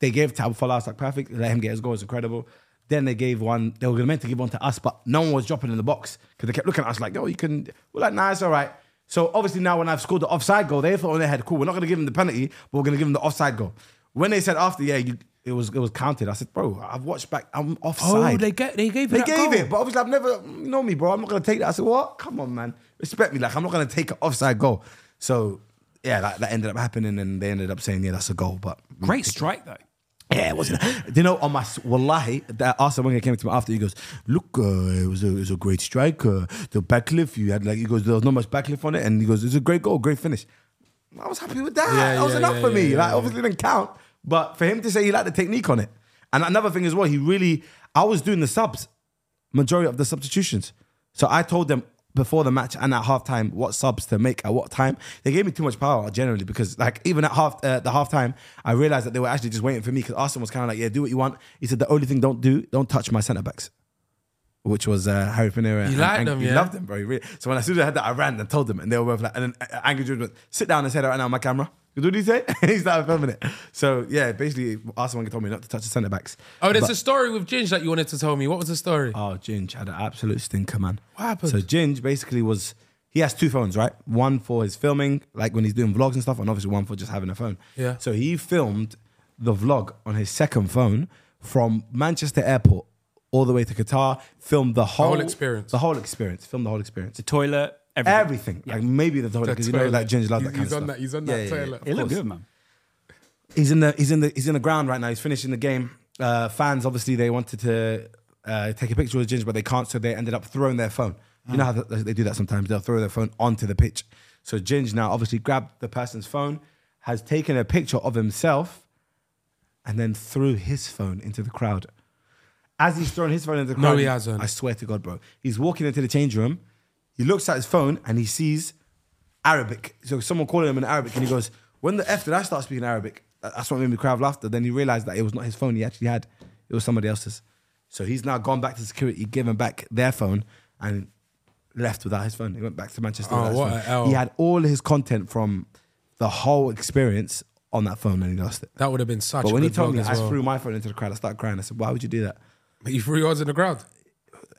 they gave to AboFlah. I was like, perfect. Let him get his goal. It's incredible. Then they gave one. They were meant to give one to us, but no one was dropping in the box because they kept looking at us like, "Yo, you can." We're like, "Nah, it's all right." So obviously now when I've scored the offside goal, they thought in their head, "Cool, we're not going to give him the penalty, but we're going to give him the offside goal." When they said after, yeah, you, it was it was counted. I said, "Bro, I've watched back. I'm offside." Oh, they get they gave it. They gave goal. it, but obviously I've never you know me, bro. I'm not gonna take that. I said, what? Come on, man. Respect me. Like I'm not gonna take an offside goal. So yeah, that, that ended up happening, and they ended up saying, yeah, that's a goal. But Great strike though. yeah, it wasn't. You know on my wallahi that Arsene Wenger came to me after. He goes, "Look, uh, it was a it was a great strike. Uh, the backlift you had like he goes there was not much backlift on it, and he goes it's a great goal, great finish. I was happy with that. Yeah, that was enough yeah, for me. yeah, like yeah, obviously it didn't count, but for him to say he liked the technique on it, and another thing as well, he really I was doing the subs, majority of the substitutions. So I told them before the match and at halftime what subs to make at what time. They gave me too much power generally because like even at half uh, the halftime, I realized that they were actually just waiting for me because Arsenal was kind of like, yeah, do what you want. He said the only thing don't do, don't touch my centre backs. Which was uh, Harry Pinero. You and- liked and them, he yeah? loved them, bro. Really- so when as soon as I had that, I ran and told them, and they were both like, and then uh, Angry George went, sit down and say that right now on my camera. What did he say? he started filming it. So yeah, basically, Arsene Wenger told me not to touch the centre backs. Oh, there's But- a story with Ginge that you wanted to tell me. What was the story? Oh, Ginge had an absolute stinker, man. What happened? So Ginge basically was he has two phones, right? One for his filming, like when he's doing vlogs and stuff, and obviously one for just having a phone. Yeah. So he filmed the vlog on his second phone from Manchester Airport all the way to Qatar. Filmed the whole, whole experience. The whole experience. Filmed the whole experience. The toilet, everything. Everything. Like maybe the toilet because you know toilet. that Ginge loves that He's- kind he's of on stuff. that- he's on that toilet. It looked good, man. He's in the he's in the he's in the ground right now. He's finishing the game. Uh, fans obviously they wanted to uh, take a picture with Ginge, but they can't, so they ended up throwing their phone. You know how they do that sometimes? They'll throw their phone onto the pitch. So Ginge now obviously grabbed the person's phone, has taken a picture of himself, and then threw his phone into the crowd. As he's throwing his phone into the crowd, No, crowd, he hasn't. I swear to God, bro. He's walking into the change room. He looks at his phone and he sees Arabic. So someone calling him in Arabic, and he goes, "When the f did I start speaking Arabic?" That's what made me cry of laughter. Then he realized that it was not his phone. He actually had it was somebody else's. So he's now gone back to security, given back their phone, and left without his phone. He went back to Manchester. Oh, what. He had all his content from the whole experience on that phone, and he lost it. That would have been such. But when he told me, I well. threw my phone into the crowd. I started crying. I said, "Why would you do that?" But you threw yours in the crowd.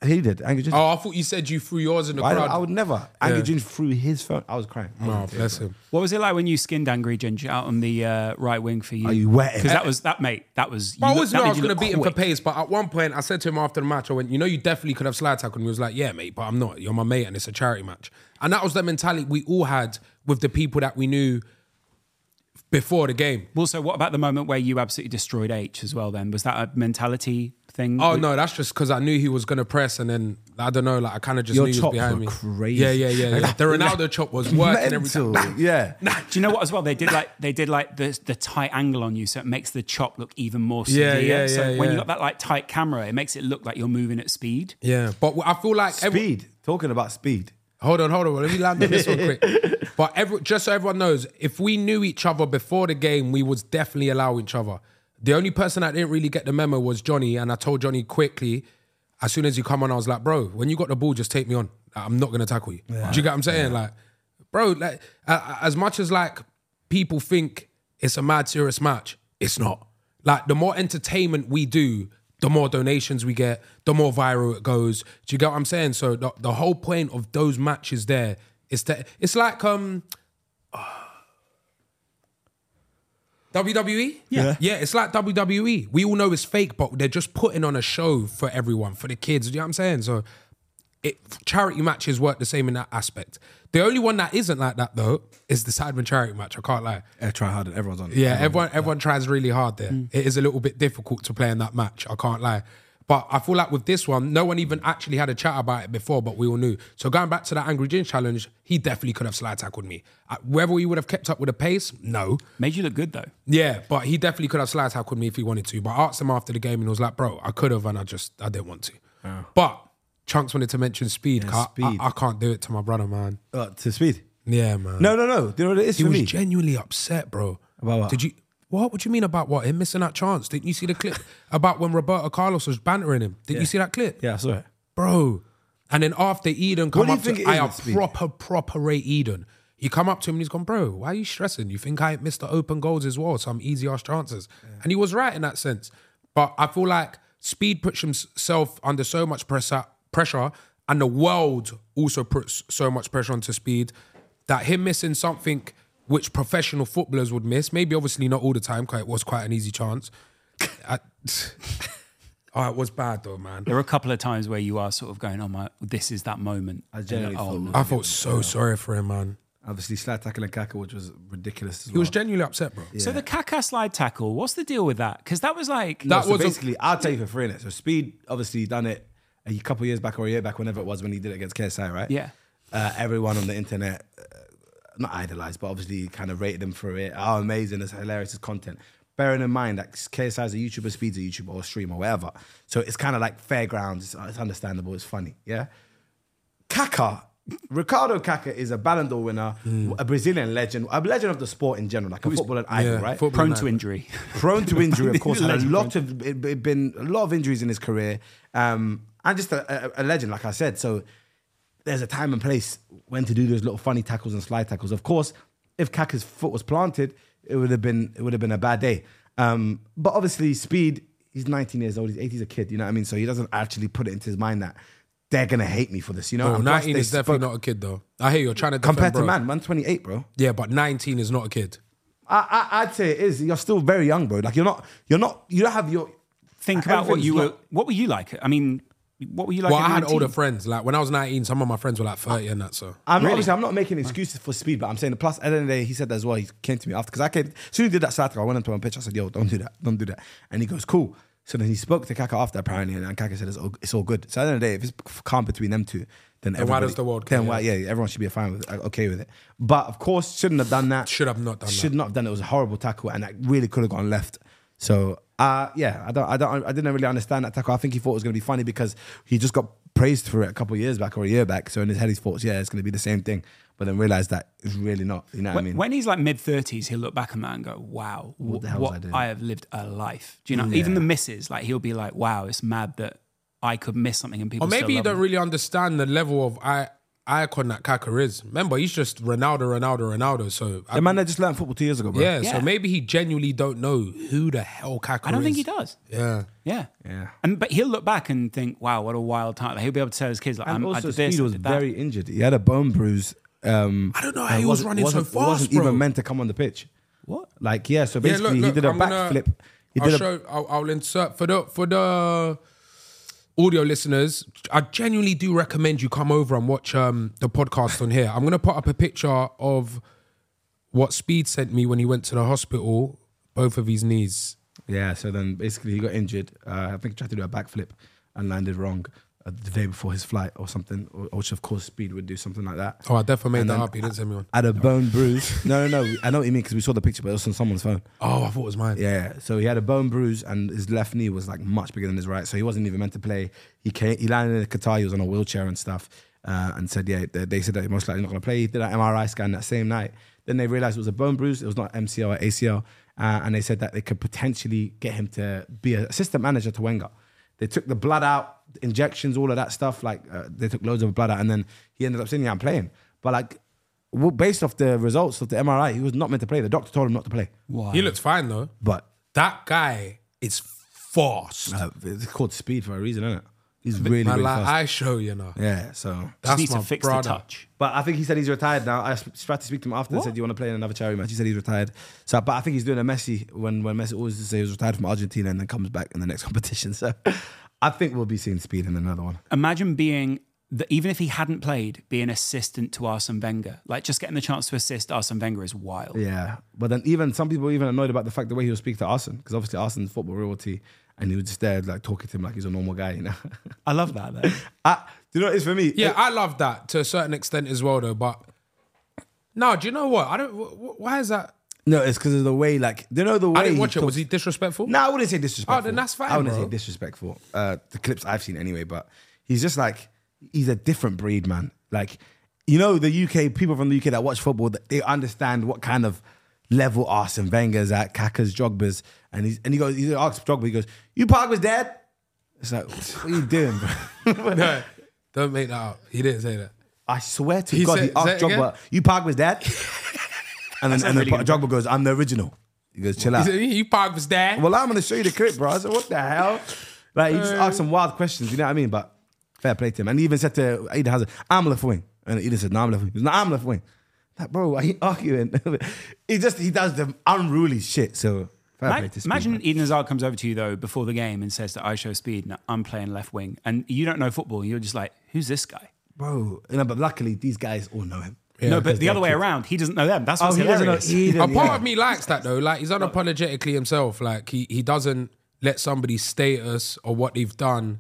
He did. Angry Ginger. Oh, I thought you said you threw yours in the I, crowd. I would never. Angry Yeah. Ginger threw his phone. I was crying. Oh, bless him. What was it like when you skinned Angry Ginger out on the uh, right wing for you? Are you wet? Because that was that mate. That was. You I always knew I was you going to look beat him for pace, but at one point I said to him after the match, I went, "You know, you definitely could have slide tackled." And he was like, "Yeah, mate, but I'm not. You're my mate, and it's a charity match." And that was the mentality we all had with the people that we knew before the game. Well, so what about the moment where you absolutely destroyed H as well? Then was that a mentality thing? Oh no, that's just because I knew he was going to press, and then I don't know, like I kind of just Your knew he was chops behind were me. crazy. Yeah, yeah, yeah. yeah. the Ronaldo chop was working every time. Mental. Yeah. Do you know what as well? They did like they did like the the tight angle on you, so it makes the chop look even more severe. Yeah, yeah, so yeah, when yeah. you got that like tight camera, it makes it look like you're moving at speed. Yeah, but I feel like every- Speed. Talking about speed. Hold on, hold on. Let me land on this one quick. But every, just so everyone knows, if we knew each other before the game, we would definitely allow each other. The only person that didn't really get the memo was Johnny, and I told Johnny quickly, as soon as you come on, I was like, bro, when you got the ball, just take me on. I'm not gonna tackle you. Do you get what I'm saying? Like, bro, like uh, as much as like people think it's a mad serious match, it's not. Like the more entertainment we do, the more donations we get, the more viral it goes. Do you get what I'm saying? So the, the whole point of those matches there is that it's like um WWE? Yeah. Yeah, it's like WWE. We all know it's fake, but they're just putting on a show for everyone, for the kids. Do you know what I'm saying? So it charity matches work the same in that aspect. The only one that isn't like that though is the Sidemen charity match. I can't lie. Yeah, try harder. Everyone's on. it. Yeah, everyone everyone tries really hard there. Mm. It is a little bit difficult to play in that match. I can't lie. But I feel like with this one, no one even actually had a chat about it before, but we all knew. So going back to that Angry Gin challenge, he definitely could have slide tackled me. Uh, Whether he would have kept up with the pace, no. Made you look good though. Yeah, but he definitely could have slide tackled me if he wanted to. But I asked him after the game and he was like, bro, I could have and I just, I didn't want to. But Chunkz wanted to mention speed. Yeah, 'cause I- speed. I, I can't do it to my brother, man. Uh, to speed. Yeah, man. No, no, no. Do you know what it is He for was me? genuinely upset, bro. About what? Did you? What? What do you mean about what? Him missing that chance? Didn't you see the clip about when Roberto Carlos was bantering him? Didn't you see that clip? yeah, I saw it. bro. And then after Eden come What do you up to I is a with speed? proper proper rate Eden. He come up to him and he's gone, bro, why are you stressing? You think I missed the open goals as well, some easy ass chances. And he was right in that sense. But I feel like Speed puts himself under so much pressure, pressure, and the world also puts so much pressure onto Speed that him missing something which professional footballers would miss, maybe obviously not all the time, because it was quite an easy chance. I, oh, it was bad though, man. There were a couple of times where you are sort of going, "Oh my, this is that moment." I genuinely And, oh, thought- no. I felt so sorry for him, man. Obviously, slide tackle and Kaka, which was ridiculous as He was genuinely upset, bro. So the Kaka slide tackle, what's the deal with that? Because that was like That so was basically, I'll tell you for free. innit? So Speed obviously done it a couple years back or a year back, whenever it was when he did it against KSI, right? Yeah. Uh, everyone on the internet, not idolized, but obviously kind of rated them for it. How amazing, it's hilarious, his content. Bearing in mind that KSI is a YouTuber, Speed's a YouTuber or streamer, whatever. So it's kind of like fairgrounds. It's, it's understandable. It's funny. Yeah. Kaka, Ricardo Kaka is a Ballon d'Or winner, a Brazilian legend, a legend of the sport in general, like a footballer idol, yeah, right? football prone to man. injury. prone to injury, of course, had a lot of it, it been a lot of injuries in his career, um, and just a, a, a legend, like I said. So there's a time and place when to do those little funny tackles and slide tackles. Of course, if Kaka's foot was planted, it would have been it would have been a bad day. Um, but obviously, speed. He's 19 years old. He's 80. He's a kid. You know what I mean? So he doesn't actually put it into his mind that they're gonna hate me for this. You know, Bro, And plus 19 is definitely spoke- not a kid, though. I hear you're trying to compare to bro. man. Man, 28, bro. Yeah, but 19 is not a kid. I, I, I'd say it is. You're still very young, bro. Like you're not. You're not. You don't have your. Think about what Everything's you were. What were you like? I mean, what were you like? well, at I had 19? older friends. Like when I was 19, some of my friends were like 30 and that. So I'm not, obviously I'm not making excuses for speed, but I'm saying plus at the end of the day, he said that as well. He came to me after because I came as soon as he did that Saturday, I went into my pitch. I said, "Yo, don't do that, don't do that," and he goes, "Cool." So then he spoke to Kaka after apparently, and Kaka said, "It's all, it's all good." So at the end of the day, if it's calm between them two, then why does the world Then why? Yeah, everyone should be fine with, it, okay with it. But of course, shouldn't have done that. Should have not done Should that. not have done it. It was a horrible tackle, and that really could have gone left. So uh yeah, I don't, I don't, I didn't really understand that tackle. I think he thought it was going to be funny because he just got praised for it a couple of years back or a year back. So in his head, he thought, yeah, it's going to be the same thing, but then realized that it's really not. You know what When, I mean? when he's like mid thirties, he'll look back on that and go, "Wow, what, the hell was I doing?" I have lived a life." Do you know? Even the misses, like he'll be like, "Wow, it's mad that I could miss something and people." Or maybe still you love don't me." really understand the level of I icon that Kaka is. Remember, he's just Ronaldo, Ronaldo, Ronaldo. So I, The man that just learned football two years ago, bro. yeah, Yeah. so maybe he genuinely don't know who the hell Kaka is. I don't is. think he does. Yeah. Yeah. Yeah. And but he'll look back and think, wow, what a wild time. Like, he'll be able to tell his kids, like, And I'm, I also, did this, Speed I was did that. very injured. He had a bone bruise. Um, I don't know how he was wasn't- running so wasn't- fast, wasn't bro. even meant to come on the pitch. What? Like, yeah, so Yeah, basically look, look, he did a I'm gonna- backflip. He I'll did a, show. I'll, I'll insert for the for the audio listeners. I genuinely do recommend you come over and watch um, the podcast on here. I'm gonna put up a picture of what Speed sent me when he went to the hospital. Both of his knees. Yeah, so then basically he got injured. Uh, I think he tried to do a backflip and landed wrong the day before his flight or something, which of course Speed would do something like that. Oh, I definitely made And that up. He didn't send me one. Had a bone bruise. No, no, no. I know what you mean because we saw the picture, but it was on someone's phone. Oh, I thought it was mine. Yeah, so he had a bone bruise and his left knee was like much bigger than his right, so he wasn't even meant to play. He came, he landed in Qatar. He was on a wheelchair and stuff, uh, and said, yeah, they, they said that he most likely not going to play. He did an MRI scan that same night. Then they realized it was a bone bruise. It was not MCL or ACL, uh, and they said that they could potentially get him to be an assistant manager to Wenger. They took the blood out, injections, all of that stuff. Like uh, they took loads of blood out, and then he ended up sitting there and playing. But like, well, based off the results of the MRI, he was not meant to play. The doctor told him not to play. Wow. He looks fine though. But That guy is fast. Uh, it's called speed for a reason, isn't it? He's really, Man, really like fast. I show you know. yeah, so. Just That's needs my to fix brother. the touch. But I think he said he's retired now. I tried to speak to him after and said, Do you want to play in another charity match? He said he's retired. So, but I think he's doing a Messi when, when Messi always say he was retired from Argentina and then comes back in the next competition. So I think we'll be seeing speed in another one. Imagine being, the, even if he hadn't played, being assistant to Arsene Wenger. Like, just getting the chance to assist Arsene Wenger is wild. Yeah. But then even some people were even annoyed about the fact the way he would speak to Arsene, because obviously Arsene's football royalty and he was just there like talking to him like he's a normal guy, you know? I love that, though. I, do you know what it is for me? Yeah, I love that to a certain extent as well, though. But no, do you know what? I don't. wh- wh- Why is that? No, it's because of the way, like, you know the way I didn't watch it. Was he disrespectful? No, I wouldn't say disrespectful. Oh, then that's fine, I wouldn't bro. say disrespectful. Uh, the clips I've seen anyway, but he's just like he's a different breed, man. Like you know, the UK people from the UK that watch football, they understand what kind of level Arsene Wenger's at, Kaka's, Drogba's, and he's and he goes, he asks Drogba, he goes, "You Pogba's dad?" It's like, what are you doing, bro? No, don't make that up. He didn't say that. I swear to He God, said- he asked again? Drogba, "You Pogba's dad?" and then, and then really good. Drogba goes, "I'm the original." He goes, "Chill He out." said, "You Pog was dad." Well, I'm gonna show you the clip, bro. I said, what the hell? Like he just uh. asked some wild questions, you know what I mean? But fair play to him. And he even said to Eden Hazard, I'm left wing. And Eden said, no, I'm left wing. He goes, no, I'm left wing. Like, bro, are you arguing? he just he does the unruly shit. So fair Ma- to Imagine man. Eden Hazard comes over to you though before the game and says that I show speed and I'm playing left wing, and you don't know football. You're just like, who's this guy? Bro, you know, but luckily these guys all know him. No, but the other way kids. around, he doesn't know them. That's Oh, what's he doesn't know hilarious. A part yeah. of me likes that though. Like he's unapologetically himself. Like he he doesn't let somebody's status or what they've done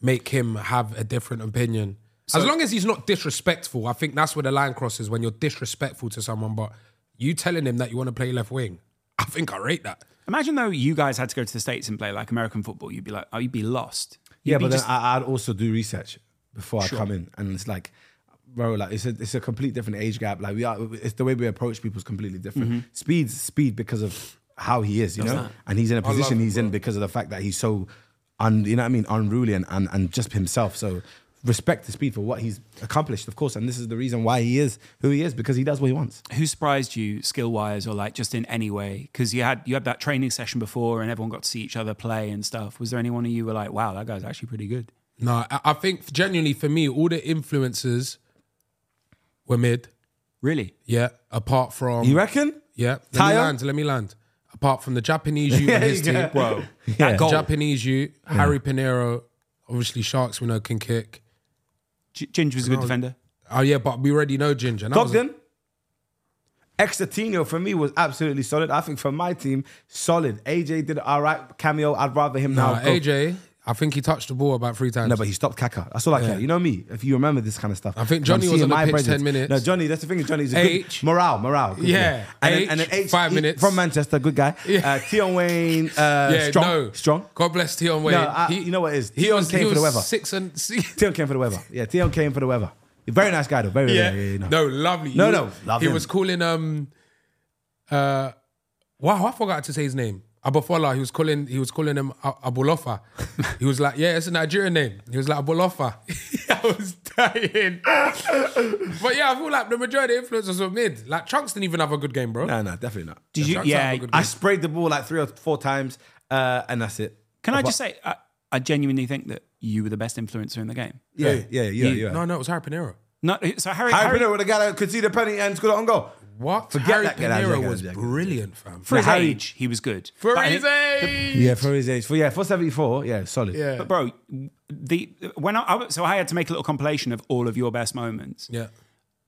make him have a different opinion. as long as he's not disrespectful, I think that's where the line crosses when you're disrespectful to someone. But you telling him that you want to play left wing, I think I rate that. Imagine though you guys had to go to the states and play like American football. You'd be like, oh, you'd be lost. You'd Yeah, be but then just- I, I'd also do research before Sure. I come in, and it's like, bro, like it's a it's a complete different age gap. Like we are, it's the way we approach people is completely different. Mm-hmm. Speed's speed because of how he is, you know, and he's in a love position it, he's in because of the fact that he's so, un, you know what I mean, unruly and, and and just himself. So respect to Speed for what he's accomplished, of course, and this is the reason why he is who he is because he does what he wants. who surprised you skill wise or like just in any way? Because you had you had that training session before and everyone got to see each other play and stuff. Was there anyone who you were like, wow, that guy's actually pretty good? No, I, I think genuinely for me, all the influences were mid. Really? Yeah, apart from You reckon? Yeah, let me land. Let me land. Apart from the Japanese you and his Yeah, team, Whoa. That Yeah. goal. Japanese you, Harry Pinero, obviously Sharks we know can kick. G- Ginge was a good defender. Oh yeah, but we already know Ginger. And that was- Cogden. Exatino for me was absolutely solid. I think for my team, solid. AJ did all right cameo. I'd rather him now. Nah, go- AJ, I think he touched the ball about three times. No, but he stopped Kaka. That's all I care. You know me. If you remember this kind of stuff, I think Johnny was on the my pitch. 10 minutes. No, Johnny. That's the thing. Johnny's a H. good morale. Morale. good Yeah. And then, H, and then H five he- minutes. from Manchester. Good guy. Yeah. Uh, Tion Wayne. Uh, yeah, strong. no, Strong. God bless Tion Wayne. No, I- you know what it is? He Tion was, came he for the weather. six and six. Tion came for the weather. Yeah, Tion came for the weather. Very nice guy though. Very Yeah, yeah. yeah, yeah, no, lovely. No, He no, he was calling um, uh, wow, I forgot to say his name. Abufola. He was calling. He was calling him A- Abulofa. he was like, yeah, it's a Nigerian name. He was like Abulofa. I was dying. but yeah, I feel like the majority of influencers were mid. Like Trunks didn't even have a good game, bro. No, no, definitely not. Did you? Trunks Yeah. I sprayed the ball like three or four times, uh, and that's it. Can I But- just say, I, I genuinely think that you were the best influencer in the game. Yeah, yeah, yeah, yeah. yeah. No, no, it was Harry Pinero. No, so Harry, Harry Harry, Pinero with the guy that could see the penny and scored it on goal. What? Forget Harry that guy, that Pinero guy, was guy. brilliant, fam. for his Harry- age, he was good. For But his age. Yeah, for his age. For yeah, for seventy four. Yeah, solid. Yeah. But bro, the when I, I so I had to make a little compilation of all of your best moments. Yeah.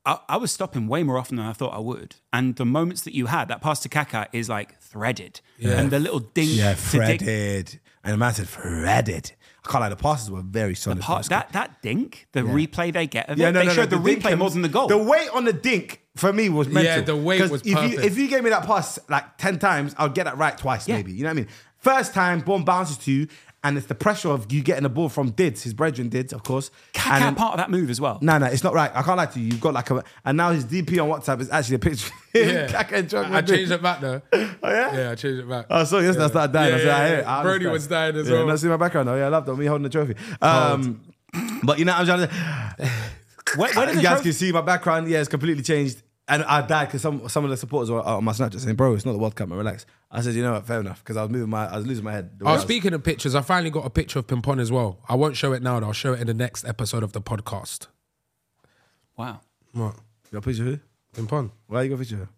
I, I was stopping way more often than I thought I would, and the moments that you had, that pass to Kaka is like threaded, Yeah. and the little ding. Yeah, threaded. And the man said threaded. I can't lie, the passes were very solid. part- that that dink, the replay they get of yeah, it, no, they no, showed no, the, dink replay more than the goal. The weight on the dink for me was mental. Yeah, the weight was if you, perfect. if you gave me that pass like 10 times, I'll get that right twice, Yeah. maybe. You know what I mean? First time, ball bounces to you, and it's the pressure of you getting the ball from Dids, his brethren Dids, of course. Kaka and part of that move as well. No, no, it's not right. I can't lie to you. You've got like a, and now his DP on WhatsApp is actually a picture. Yeah. Kaka and Drogba I, I changed it back though. Oh yeah. Yeah, I changed it back. Oh, so yes, I started dying. I Yeah, said, I yeah, hear it. I Brody was dying as yeah, well. Not see my background though. Yeah, I love that. Me holding the trophy. Um, but you know, what I'm trying to. Where, where did you guys trophy- can see my background. Yeah, it's completely changed. And I died because some some of the supporters were on my Snapchat saying, "Bro, it's not the World Cup, man. Relax." I said, "You know what? Fair enough." Because I was moving my, I was losing my head. Oh, I was- speaking of pictures, I finally got a picture of Pimpon as well. I won't show it now, though. I'll show it in the next episode of the podcast. Wow. What? You got a picture of who? Pimpon. Why you got a picture?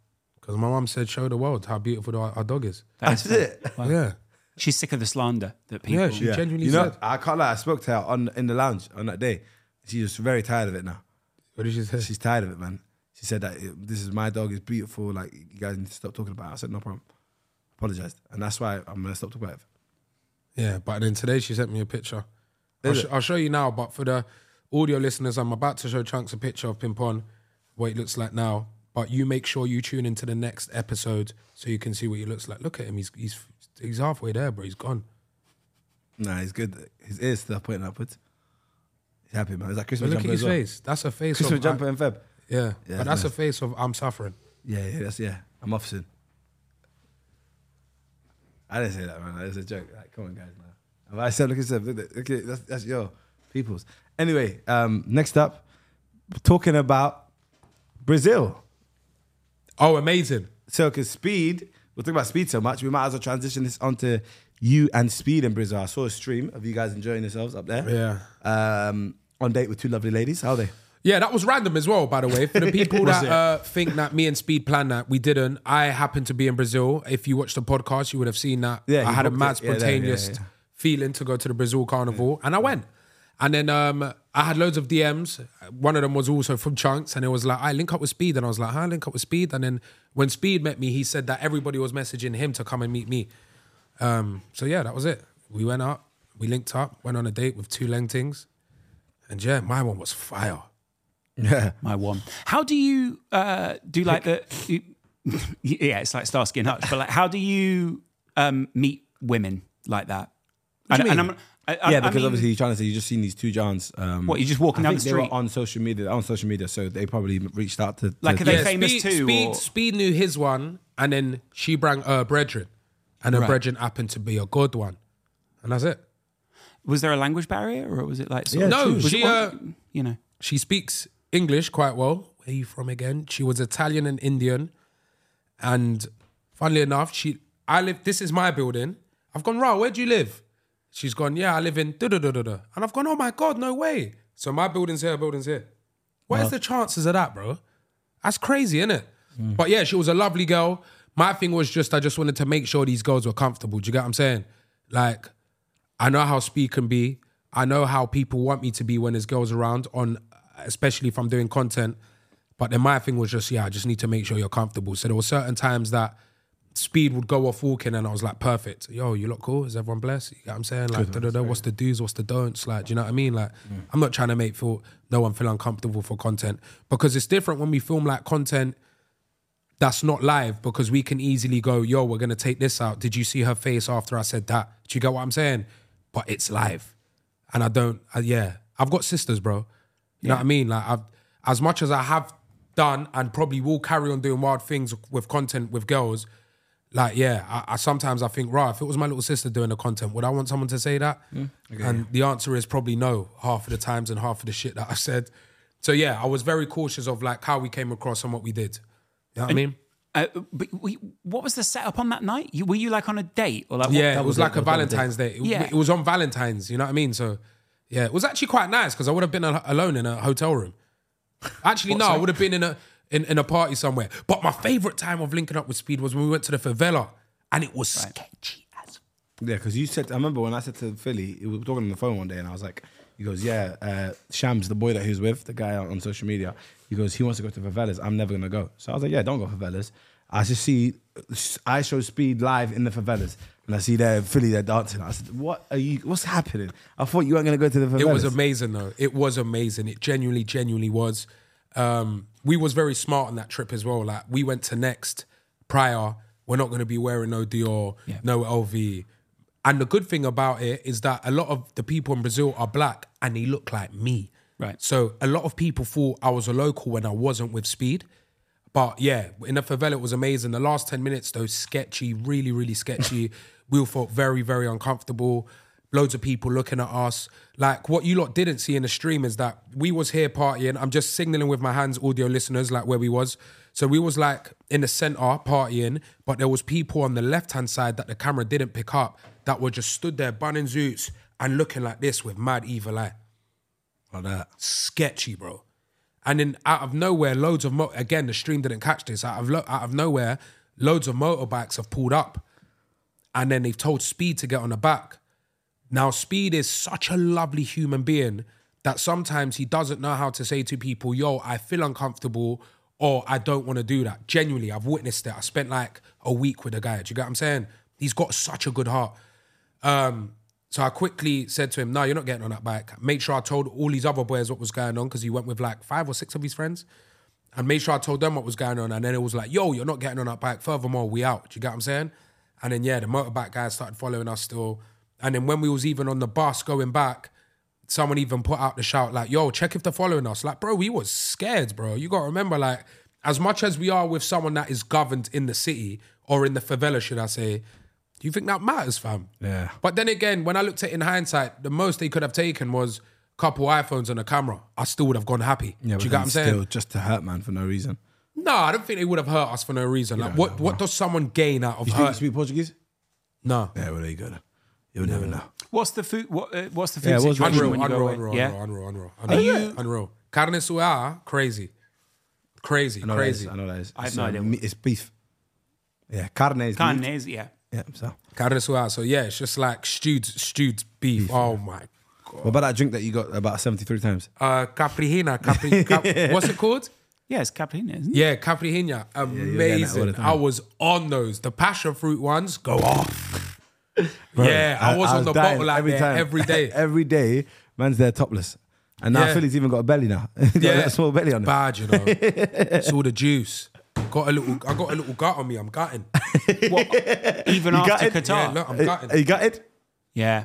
Because my mum said, show the world how beautiful our, our dog is. That's it. Yeah. She's sick of the slander that people. Yeah, she genuinely You know, said. I can't lie. I spoke to her on in the lounge on that day. She's just very tired of it now. What did she say? She's tired of it, man. She said that this is my dog. It's beautiful. Like you guys need to stop talking about. it. I said no problem. Apologized, and that's why I'm gonna stop talking about it. Yeah, but then today she sent me a picture. I'll, Is sh-? I'll show you now, but for the audio listeners, I'm about to show Chunkz a picture of Pimpon, what it looks like now. But you make sure you tune into the next episode so you can see what he looks like. Look at him. He's he's he's halfway there, bro. He's gone. Nah, he's good. His ears still pointing upwards. He's happy, man. Like But Christmas look at his face. That's a face Christmas of jumper in Feb. Yeah, Yeah, but that's a face of I'm suffering. Yeah, yeah, that's yeah. I'm off soon. I didn't say that, man. It was a joke. Like, come on, guys, man. I said, look at yourself. Look, at- look at that's, that's your people's. Anyway, um, next up, talking about Brazil. Oh, amazing. So, because speed, we're talking about speed so much, we might as well transition this onto you and speed in Brazil. I saw a stream of you guys enjoying yourselves up there. Yeah. Um, on date with two lovely ladies. How are they? Yeah, that was random as well, by the way. For the people that uh, think that me and Speed planned that, we didn't. I happened to be in Brazil. If you watched the podcast, you would have seen that. Yeah, I had a mad it. Yeah, yeah, spontaneous yeah. feeling to go to the Brazil Carnival, and I went. And then um, I had loads of DMs. One of them was also from Chunkz, and it was like, I link up with Speed. And I was like, I link up with Speed. And then when Speed met me, he said that everybody was messaging him to come and meet me. Um, so yeah, that was it. We went up, we linked up, went on a date with two Lengtings. And yeah, my one was fire. Yeah. My one. How do you uh, do like the? You, yeah, it's like Starsky and Hutch. But like, how do you um, meet women like that? What do you and, mean? I'm, I, I- yeah, I because mean, obviously you're trying to say you've just seen these two Johns. Um, What, you're just walking I down think the they were street? on social media, on social media, so they probably reached out to. to Like, are they Yeah, famous Speed, too, Speed, Speed knew his one, and then she brought her brethren, and her Right. brethren happened to be a good one, and that's it. was there a language barrier, or was it like? Sort Yeah, of, No, was it she, uh, you know, She speaks English quite well. Where are you from again? She was Italian and Indian, and funnily enough, she I live. This is my building. I've gone, Ra, where do you live? She's gone, yeah, I live in da da da da da, and I've gone, oh my god, no way. So my building's here, building's here. Where's uh-huh. the chances of that, bro? That's crazy, isn't it? Mm. But yeah, she was a lovely girl. My thing was just I just wanted to make sure these girls were comfortable. Do you get what I'm saying? Like, I know how speed can be. I know how people want me to be when there's girls around, on especially if I'm doing content. But then my thing was just, yeah, I just need to make sure you're comfortable. So there were certain times that speed would go off walking and I was like, perfect. Yo, you look cool. Is everyone blessed? You get what I'm saying? Like, da, da, da, what's the do's, what's the don'ts? Like, do you know what I mean? Like, I'm not trying to make feel no one feel uncomfortable for content because it's different when we film like content that's not live because we can easily go, yo, we're gonna take this out. Did you see her face after I said that? Do you get what I'm saying? But it's live, and I don't. Yeah, I've got sisters, bro. You know what I mean? Like, I've as much as I have done and probably will carry on doing wild things with content with girls. Like, yeah, I, I sometimes I think, right, if it was my little sister doing the content, would I want someone to say that? and the answer is probably no, half of the times and half of the shit that I said. So yeah, I was very cautious of like how we came across and what we did. You know what I mean? Uh, but we, what was the setup on that night? You, were you like on a date or like? what- yeah, it was was like it, a Valentine's Day. It, Yeah. it was on Valentine's. You know what I mean? So yeah, it was actually quite nice because I would have been al- alone in a hotel room. Actually, no, I would have been in a in, in a party somewhere. But my favorite time of linking up with Speed was when we went to the favela, and it was sketchy as. Yeah, because you said, I remember when I said to Filly, we were talking on the phone one day, and I was like, he goes, yeah, uh, Shams, the boy that he was with, the guy on social media, he goes, he wants to go to favelas. I'm never gonna go. So I was like, yeah, don't go favelas. I just see, I show Speed live in the favelas, and I see there Filly they're dancing. I said, what are you? What's happening? I thought you weren't gonna go to the favelas. It was amazing though. It was amazing. It genuinely, genuinely was. Um, we was very smart on that trip as well. Like we went to Next prior. We're not going to be wearing no Dior, no LV. And the good thing about it is that a lot of the people in Brazil are black and they look like me. Right. So a lot of people thought I was a local when I wasn't with Speed. But yeah, in the favela, it was amazing. The last 10 minutes, though, sketchy, really, really sketchy. we all felt very, very uncomfortable. Loads of people looking at us. Like what you lot didn't see in the stream is that we was here partying. I'm just signaling with my hands, audio listeners, like where we was. So we was like in the center partying, but there was people on the left-hand side that the camera didn't pick up that were just stood there, bunning zoots and looking like this with mad evil eye like that. sketchy, bro. And then out of nowhere, loads of mo- again the stream didn't catch this. Out of lo- out of nowhere, loads of motorbikes have pulled up, and then they've told Speed to get on the back. Now Speed is such a lovely human being that sometimes he doesn't know how to say to people, "Yo, I feel uncomfortable." Or I don't want to do that. Genuinely, I've witnessed it. I spent like a week with a guy. Do you get what I'm saying? He's got such a good heart. Um, so I quickly said to him, "No, you're not getting on that bike." Make sure I told all these other boys what was going on because he went with like five or six of his friends, and made sure I told them what was going on. And then it was like, "Yo, you're not getting on that bike." Furthermore, we out. Do you get what I'm saying? And then yeah, the motorbike guys started following us still. And then when we was even on the bus going back, someone even put out the shout like, "Yo, check if they're following us." Like, bro, we was scared, bro. You gotta remember, like, as much as we are with someone that is governed in the city or in the favela, should I say? Do you think that matters, fam? Yeah. But then again, when I looked at it in hindsight, the most they could have taken was a couple iPhones and a camera. I still would have gone happy. Yeah, Do you but get what I'm then saying? still just to hurt man for no reason. No, I don't think they would have hurt us for no reason. Like, what what does someone gain out of You speak, you hurt? speak Portuguese? No. Yeah, well there you go. then. You'll never know. What's the food? What, uh, what's the food Yeah, what's situation Unreal, when you unreal, go away? unreal, yeah. unreal, unreal, unreal, unreal. unreal. Carne suave, crazy. Crazy, I know crazy. That is, I know that is. I have It's, no idea. meat- It's beef. Yeah, carne is Carne meat. is yeah. Yeah, so. Carne suave. So yeah, it's just like stewed, stewed beef. Oh my god. What about that drink that you got about 73 times? Uh, Caprihina. Capri, cap, what's it called? Yeah, it's caprina, isn't it? Yeah, Caprihina. getting that all the Amazing. time. I was on those. The passion fruit ones go off. yeah, I, was on the bottle like every, every day. every day, man's there topless. And now Yeah. Filly's even got a belly now. Got Yeah. that small belly on it. Bad, you know. it's all the juice. Got a little. I got a little gut on me. I'm gutting. Even You after got it? Qatar. Yeah, look, I'm Are gutting. you got it? yeah.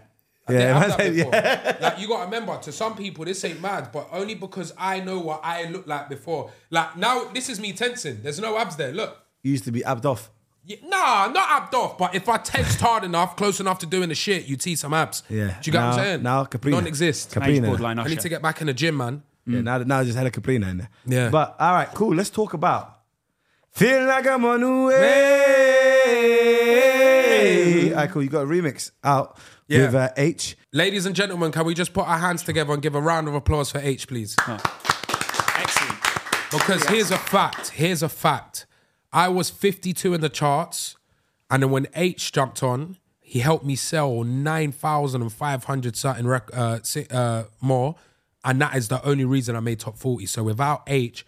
I didn't Yeah, have man that before. yeah. Like you got to remember, to some people this ain't mad, but only because I know what I looked like before. Like now, this is me tensing. There's no abs there. Look. You used to be abbed off. Yeah, nah, not abbed off. But if I tensed hard enough, close enough to doing the shit, you'd see some abs. Yeah. Do you get what I'm Now- saying? now Caprina. Non-exist. Caprina. Now he's Caprina. borderline I need to get back in the gym, man. Yeah, now, now just had a caprina in there. Yeah. But all right, cool. Let's talk about Feel Like I'm on the way. All right, cool. You got a remix out Yeah. with uh, H. Ladies and gentlemen, can we just put our hands together and give a round of applause for H, please? Excellent. Because here's a fact. Here's a fact. I was 52 in the charts, and then when H jumped on, he helped me sell 9,500 something rec- uh, uh, more, and that is the only reason I made top 40. So without H,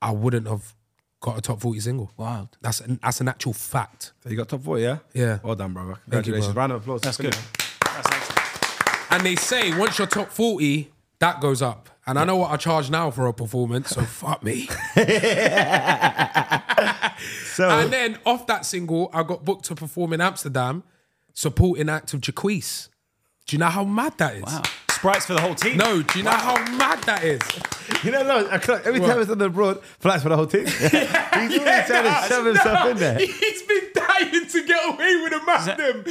I wouldn't have got a top 40 single. Wild. That's an, that's an actual fact. So you got top 40, yeah? Yeah. Well done, brother. Thank you, Congratulations. bro. Round of applause. That's good. That's excellent. And they say once you're top 40, that goes up. And I know what I charge now for a performance, so fuck me. So, And then off that single, I got booked to perform in Amsterdam, supporting act of Jacquees. Do you know how mad that is? Wow. Sprites for the whole team. No, do you know how mad that is? You know, no, I every What? time it's on the broad, flights for the whole team. He's always trying to shove himself in there. He's been dying to get away with a magnum.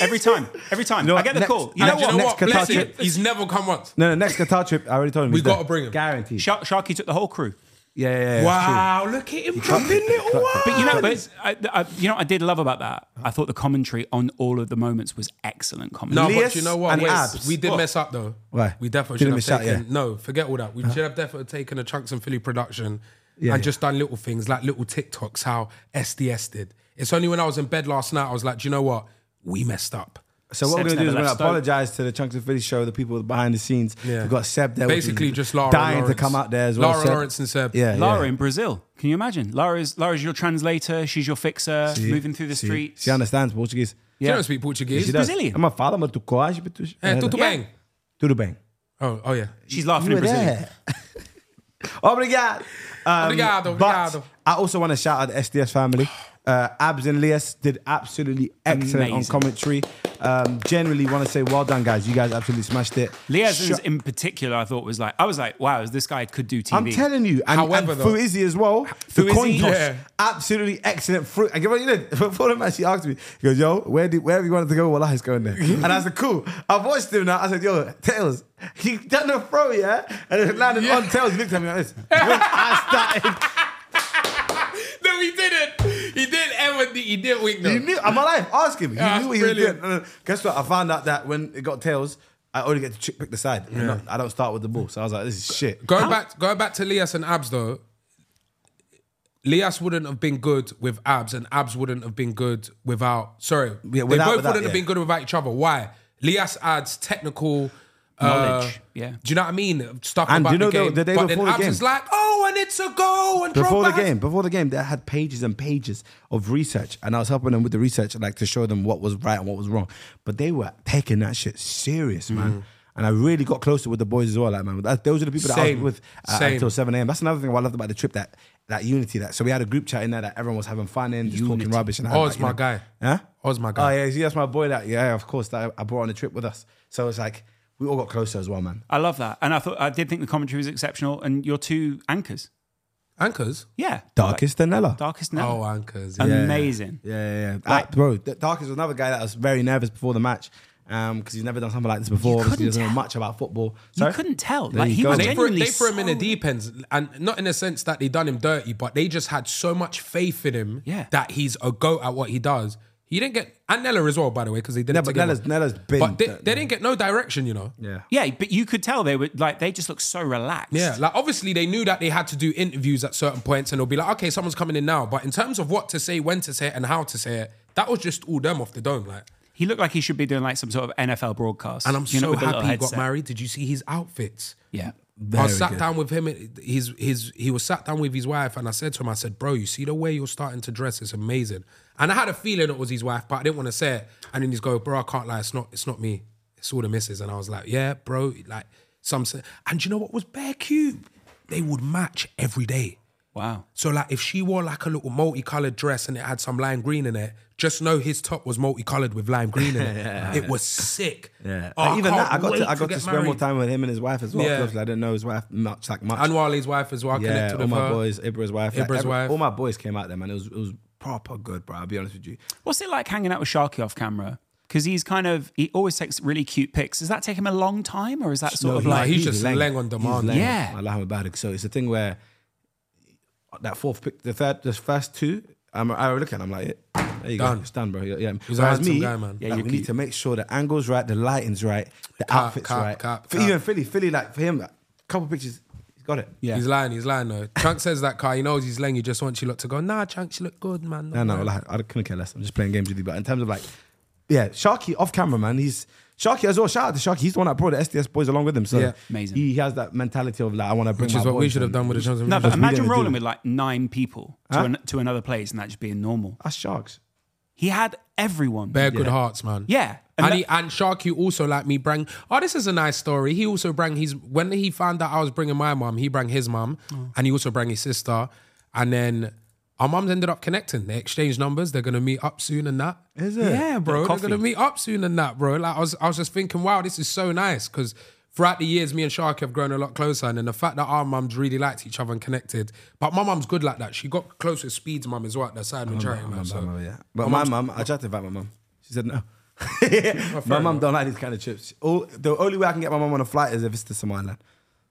Every time, every time. You know I get the Next- call. you You know know what? you know Next what? Qatar trip- He's never come once. No, no, next Qatar trip, I already told him. We he's gotta bring him. Guaranteed. Shark, Sharky took the whole crew. Yeah, yeah, yeah. Wow, look at him dropping little words. But you know, but I, I, you know, what I did love about that. I thought the commentary on all of the moments was excellent commentary. No, Elias but you know what? and Wait, Abs. we did What? mess up though. Why? We definitely Didn't should have miss out, taken. No, forget all that. We uh-huh. should have definitely taken a Chunkz and Filly production Yeah, and yeah. just done little things like little TikToks. How SDS did. It's only when I was in bed last night I was like, do you know what? We messed up. So what we're gonna do is we're gonna apologize to the Chunkz of Filly show, the people behind the scenes. Yeah. We've got Seb there, Basically, just Lara dying Lawrence. to come out there as well. Lara Seb. Lawrence and Seb. Yeah, Lara yeah. in Brazil. Can you imagine? Lara's Lara's your translator. She's your fixer. See? moving through the See? streets. She understands Portuguese. Yeah. She don't speak Portuguese. She does. Brazilian. I'm a father, mas tu corre, but tu- tudo Yeah. bem. Tudo bem. Oh, oh yeah. She's laughing You in Brazil. there. Obrigado. Um, Obrigado, but obrigado. I also want to shout out the SDS family. Uh, Abs and Lias did absolutely excellent on commentary. Um, generally, want to say well done, guys. You guys absolutely smashed it. Liaz's Sh- in particular, I thought was like, I was like, wow, this guy could do TV. I'm telling you, and, However, and though- Fuizzi as well. The Fuizzi, coin toss, yeah. absolutely excellent. Fruit. I give you know, before the match, he asked me, he goes, "Yo, where did wherever you wanted to go, well, he's going there." and I said, "Cool." I've watched him now. I said, "Yo, Tails." He done the throw, yeah, and it landed on Tails. He looked at me like this. I started, No, he didn't. He didn't ever. He didn't wink though. he knew. I'm alive. Ask him. He Yeah, knew what he was doing. Guess what? I found out that when it got Tails, I only get to pick the side. I'm not- I don't start with the ball. So I was like, "This is shit." Going back, going back to Lias and Abs though. Lias wouldn't have been good with Abs, and Abs wouldn't have been good without. Sorry, they without- both without, wouldn't have been good without each other. Why? Lias adds technical Knowledge, uh, yeah. Do you know what I mean? Stuff And about do you know the the- game. the day but before then the Abs game? is like, oh, and it's a goal. And before the has- game, before the game, they had pages and pages of research, and I was helping them with the research, like to show them what was right and what was wrong. But they were taking that shit serious, Mm. man. And I really got closer with the boys as well. Like, man, that, those are the people that I was with uh, until seven a.m. That's another thing I loved about the trip that that unity. That so we had a group chat in there that everyone was having fun in, just talking rubbish. And Oh, like, it's you my know- guy. Huh? Oz, my guy. Oh yeah, see, that's my boy. That yeah, of course, that I brought on the trip with us. So it's like we all got closer as well, man. I love that, and I thought I did think the commentary was exceptional, and your two anchors, Anchors. yeah, Darkest than Nella. darkest never, Oh, anchors. Yeah. amazing. Yeah, yeah, yeah. Like- bro, Darkest was another guy that was very nervous before the match um, because he's never done something like this before. Obviously, he doesn't know much about football. You couldn't tell, There like he was They threw, genuinely. they threw him in the so- deep ends, and not in the sense that they done him dirty, but they just had so much faith in him Yeah. that he's a goat at what he does. He didn't get and Nella as well, by the way, because they did Yeah, it but together. Nella's, Nella's been. but they, they didn't get no direction, you know. Yeah. Yeah, but you could tell they were like they just looked so relaxed. Yeah, like obviously they knew that they had to do interviews at certain points, and they'll be like, okay, someone's coming in now. But in terms of what to say, when to say it, and how to say it, that was just all them off the dome, like. he looked like he should be doing like some sort of NFL broadcast. And I'm you know, so with happy he got married. Did you see his outfits? Yeah, I was sat good. down with him. His his he was sat down with his wife, and I said to him, I said, "Bro, you see the way you're starting to dress? It's amazing." And I had a feeling it was his wife, but I didn't want to say it. And then he's go, "Bro, I can't lie. It's not. It's not me. It's all the misses." And I was like, "Yeah, bro. Like some." And you know what was bare cute? They would match every day. Wow. So like, if she wore like a little multicolored dress and it had some lime green in it, just know his top was multicolored with lime green in it. It was sick. Yeah. Oh, even that, I got to, I got to, get spend more time with him and his wife as well. Yeah. Yeah. I didn't know his wife much, like much. And Wally's wife as well. I yeah, connected all my her. boys, Ibra's wife. like, Ibra's every- wife. All my boys came out there, man. It was, it was proper good, bro. I'll be honest with you. What's it like hanging out with Sharky off camera? Because he's kind of he always takes really cute pics. Does that take him a long time, or is that sort No, of he- like he's just leng. leng on demand. He's leng. Yeah. I like him about it. So it's a thing where that fourth pick, the third, the first two, I'm, I look at, it, I'm like, yeah, there you Done. go, it's done, bro. Yeah, yeah. He's a Whereas handsome me, guy, man. Yeah, like, you're we cute. need to make sure the angles right, the lighting's right, the Cap, outfits cap, right. cap, for cap. even Filly, Filly, like for him, a couple pictures, he's got it. Yeah. He's lying, he's lying though. Chunk says that car, he knows he's leng, he just wants you lot to go, nah, Chunk, you look good, man. No, no, like, I couldn't care less. I'm just playing games with you. But in terms of like, yeah, Sharky off camera, man. He's Sharky as well. Shout out to Sharky. He's the one that brought the SDS boys along with him. So Yeah. Amazing. He has that mentality of like, I want to bring Which my is what we boys should have and- done with the Johnson. no, but Just imagine didn't rolling it. with like nine people to, Huh? an, to another place and that just being normal. That's Sharks. He had everyone. Bare good hearts, man. Yeah. And, And he, and Sharky also like me bring. Oh, this is a nice story. He also bring his when he found out I was bringing my mum. He bring his mum, Oh. and he also bring his sister. And then our mums ended up connecting. They exchanged numbers. They're gonna meet up soon and that. Is it? Yeah, bro. They're gonna meet up soon and that, bro. Like I was, I was just thinking, wow, this is so nice because throughout the years, me and Sharky have grown a lot closer, and then the fact that our mums really liked each other and connected. But my mum's good like that. She got close with Speed's mum as well. At the side majority, man. So. Mama, yeah. But My my mum, I tried to invite my mum. She said no. my mum don't like these kind of trips. All, the only way I can get my mum on a flight is if it's to Somaliland.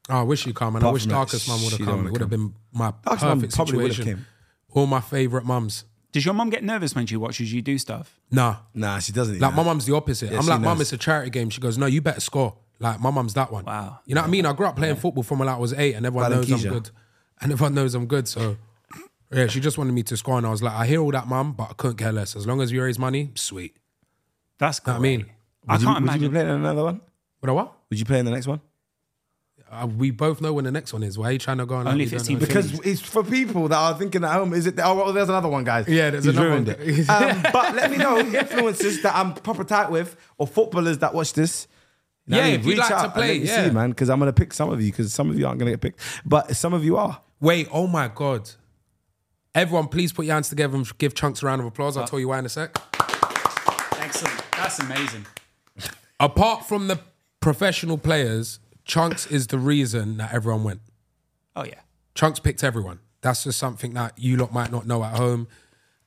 Oh, I wish she come, and I wish from that, Darkest mum would have come. wanna It would have been my Darkest mum perfect probably would've situation. Came. All my favorite mums. Does your mum get nervous when she watches you do stuff? Nah, Nah, she doesn't. like you my know. mum's the opposite. Yeah, I'm she like, mum, knows. it's a charity game. She goes, no, you better score. Like my mum's that one. Wow. You know what I mean? I grew up playing football from when I was eight, and everyone Better knows than I'm good. And everyone knows I'm good. So yeah, she just wanted me to score, and I was like, I hear all that, mum, but I couldn't care less. As long as you raise money, sweet. That's Know great. what I mean? I Would you, can't would you be imagine. playing in another one? But what? Would you play in the next one? Uh, we both know when the next one is. Why are you trying to go on? Only like we if it's don't know? team Because it's for people that are thinking at home. Is it? Oh, well, there's another one, guys. Yeah, there's He's another ruined one. it. um, but let me know influencers that I'm proper tight with, or footballers that watch this. You know what Yeah, I mean? if you'd Reach like to out and play, let me yeah. see, man. Because I'm gonna pick some of you. Because some of you aren't gonna get picked, but some of you are. Wait, oh my God. Everyone, please put your hands together and give Chunkz a round of applause. I'll tell you why in a sec. Excellent. That's amazing. Apart from the professional players, Chunkz is the reason that everyone went. Oh yeah. Chunkz picked everyone. That's just something that you lot might not know at home.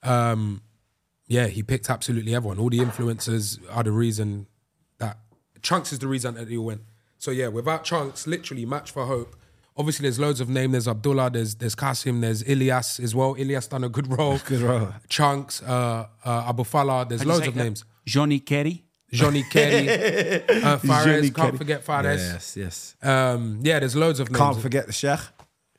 Um, yeah, he picked absolutely everyone. All the influencers are the reason that Chunkz is the reason that they all went. So yeah, without Chunkz, literally match for hope. Obviously, there's loads of names. There's Abdullah. There's there's Kasim. There's Ilyas as well. Ilyas done a good role. Good role. Chunkz, uh, uh, AboFlah. There's How'd loads of that? names. Johnny Kerry. Johnny Kelly, uh, Fares. Johnny Can't Kelly. forget Fares. Yes, yes. Um, yeah, there's loads of names. Can't forget the Sheikh.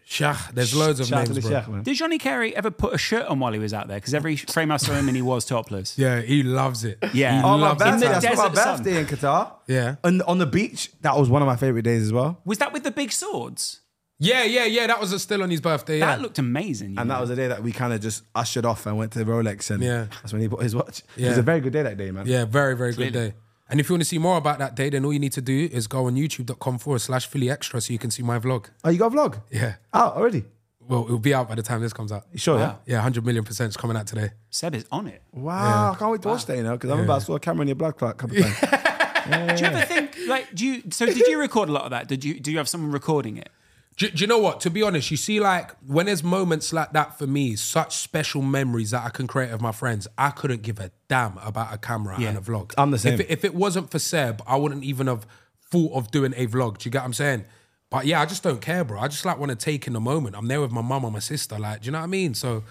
Shah. There's loads of Shout names, the bro. Sheikh, man. Did Johnny Kerry ever put a shirt on while he was out there? Because every frame I saw him in, he was topless. Yeah, he loves it. Yeah. He Oh, my loves it. birthday. the I saw my desert sun. birthday in Qatar. Yeah. And on the beach, that was one of my favorite days as well. Was that with the big swords? Yeah, yeah, yeah. That was still on his birthday. Yeah. That looked amazing. And know. that was the day that we kind of just ushered off and went to Rolex. And Yeah. that's when he bought his watch. It was a very good day that day, man. yeah, very, very good Clearly. day. And if you want to see more about that day, then all you need to do is go on youtube.com forward slash Filly Extra so you can see my vlog. Oh, you got a vlog? Yeah. Out already? Well, it'll be out by the time this comes out. You sure, Wow. Yeah, 100 million percent is coming out today. Seb is on it. yeah? Wow, I can't wait to watch that, you know, because I'm about to saw a camera in your blood clot a couple of times. Do you ever think like do you? So did you record a lot of that? Did you? Do you have someone recording it? Do, do you know what? To be honest, you see, like when there's moments like that for me, such special memories that I can create with my friends, I couldn't give a damn about a camera Yeah. and a vlog. I'm the same. If it, if it wasn't for Seb, I wouldn't even have thought of doing a vlog. Do you get what I'm saying? But yeah, I just don't care, bro. I just like want to take in the moment. I'm there with my mum or my sister. Like, do you know what I mean? So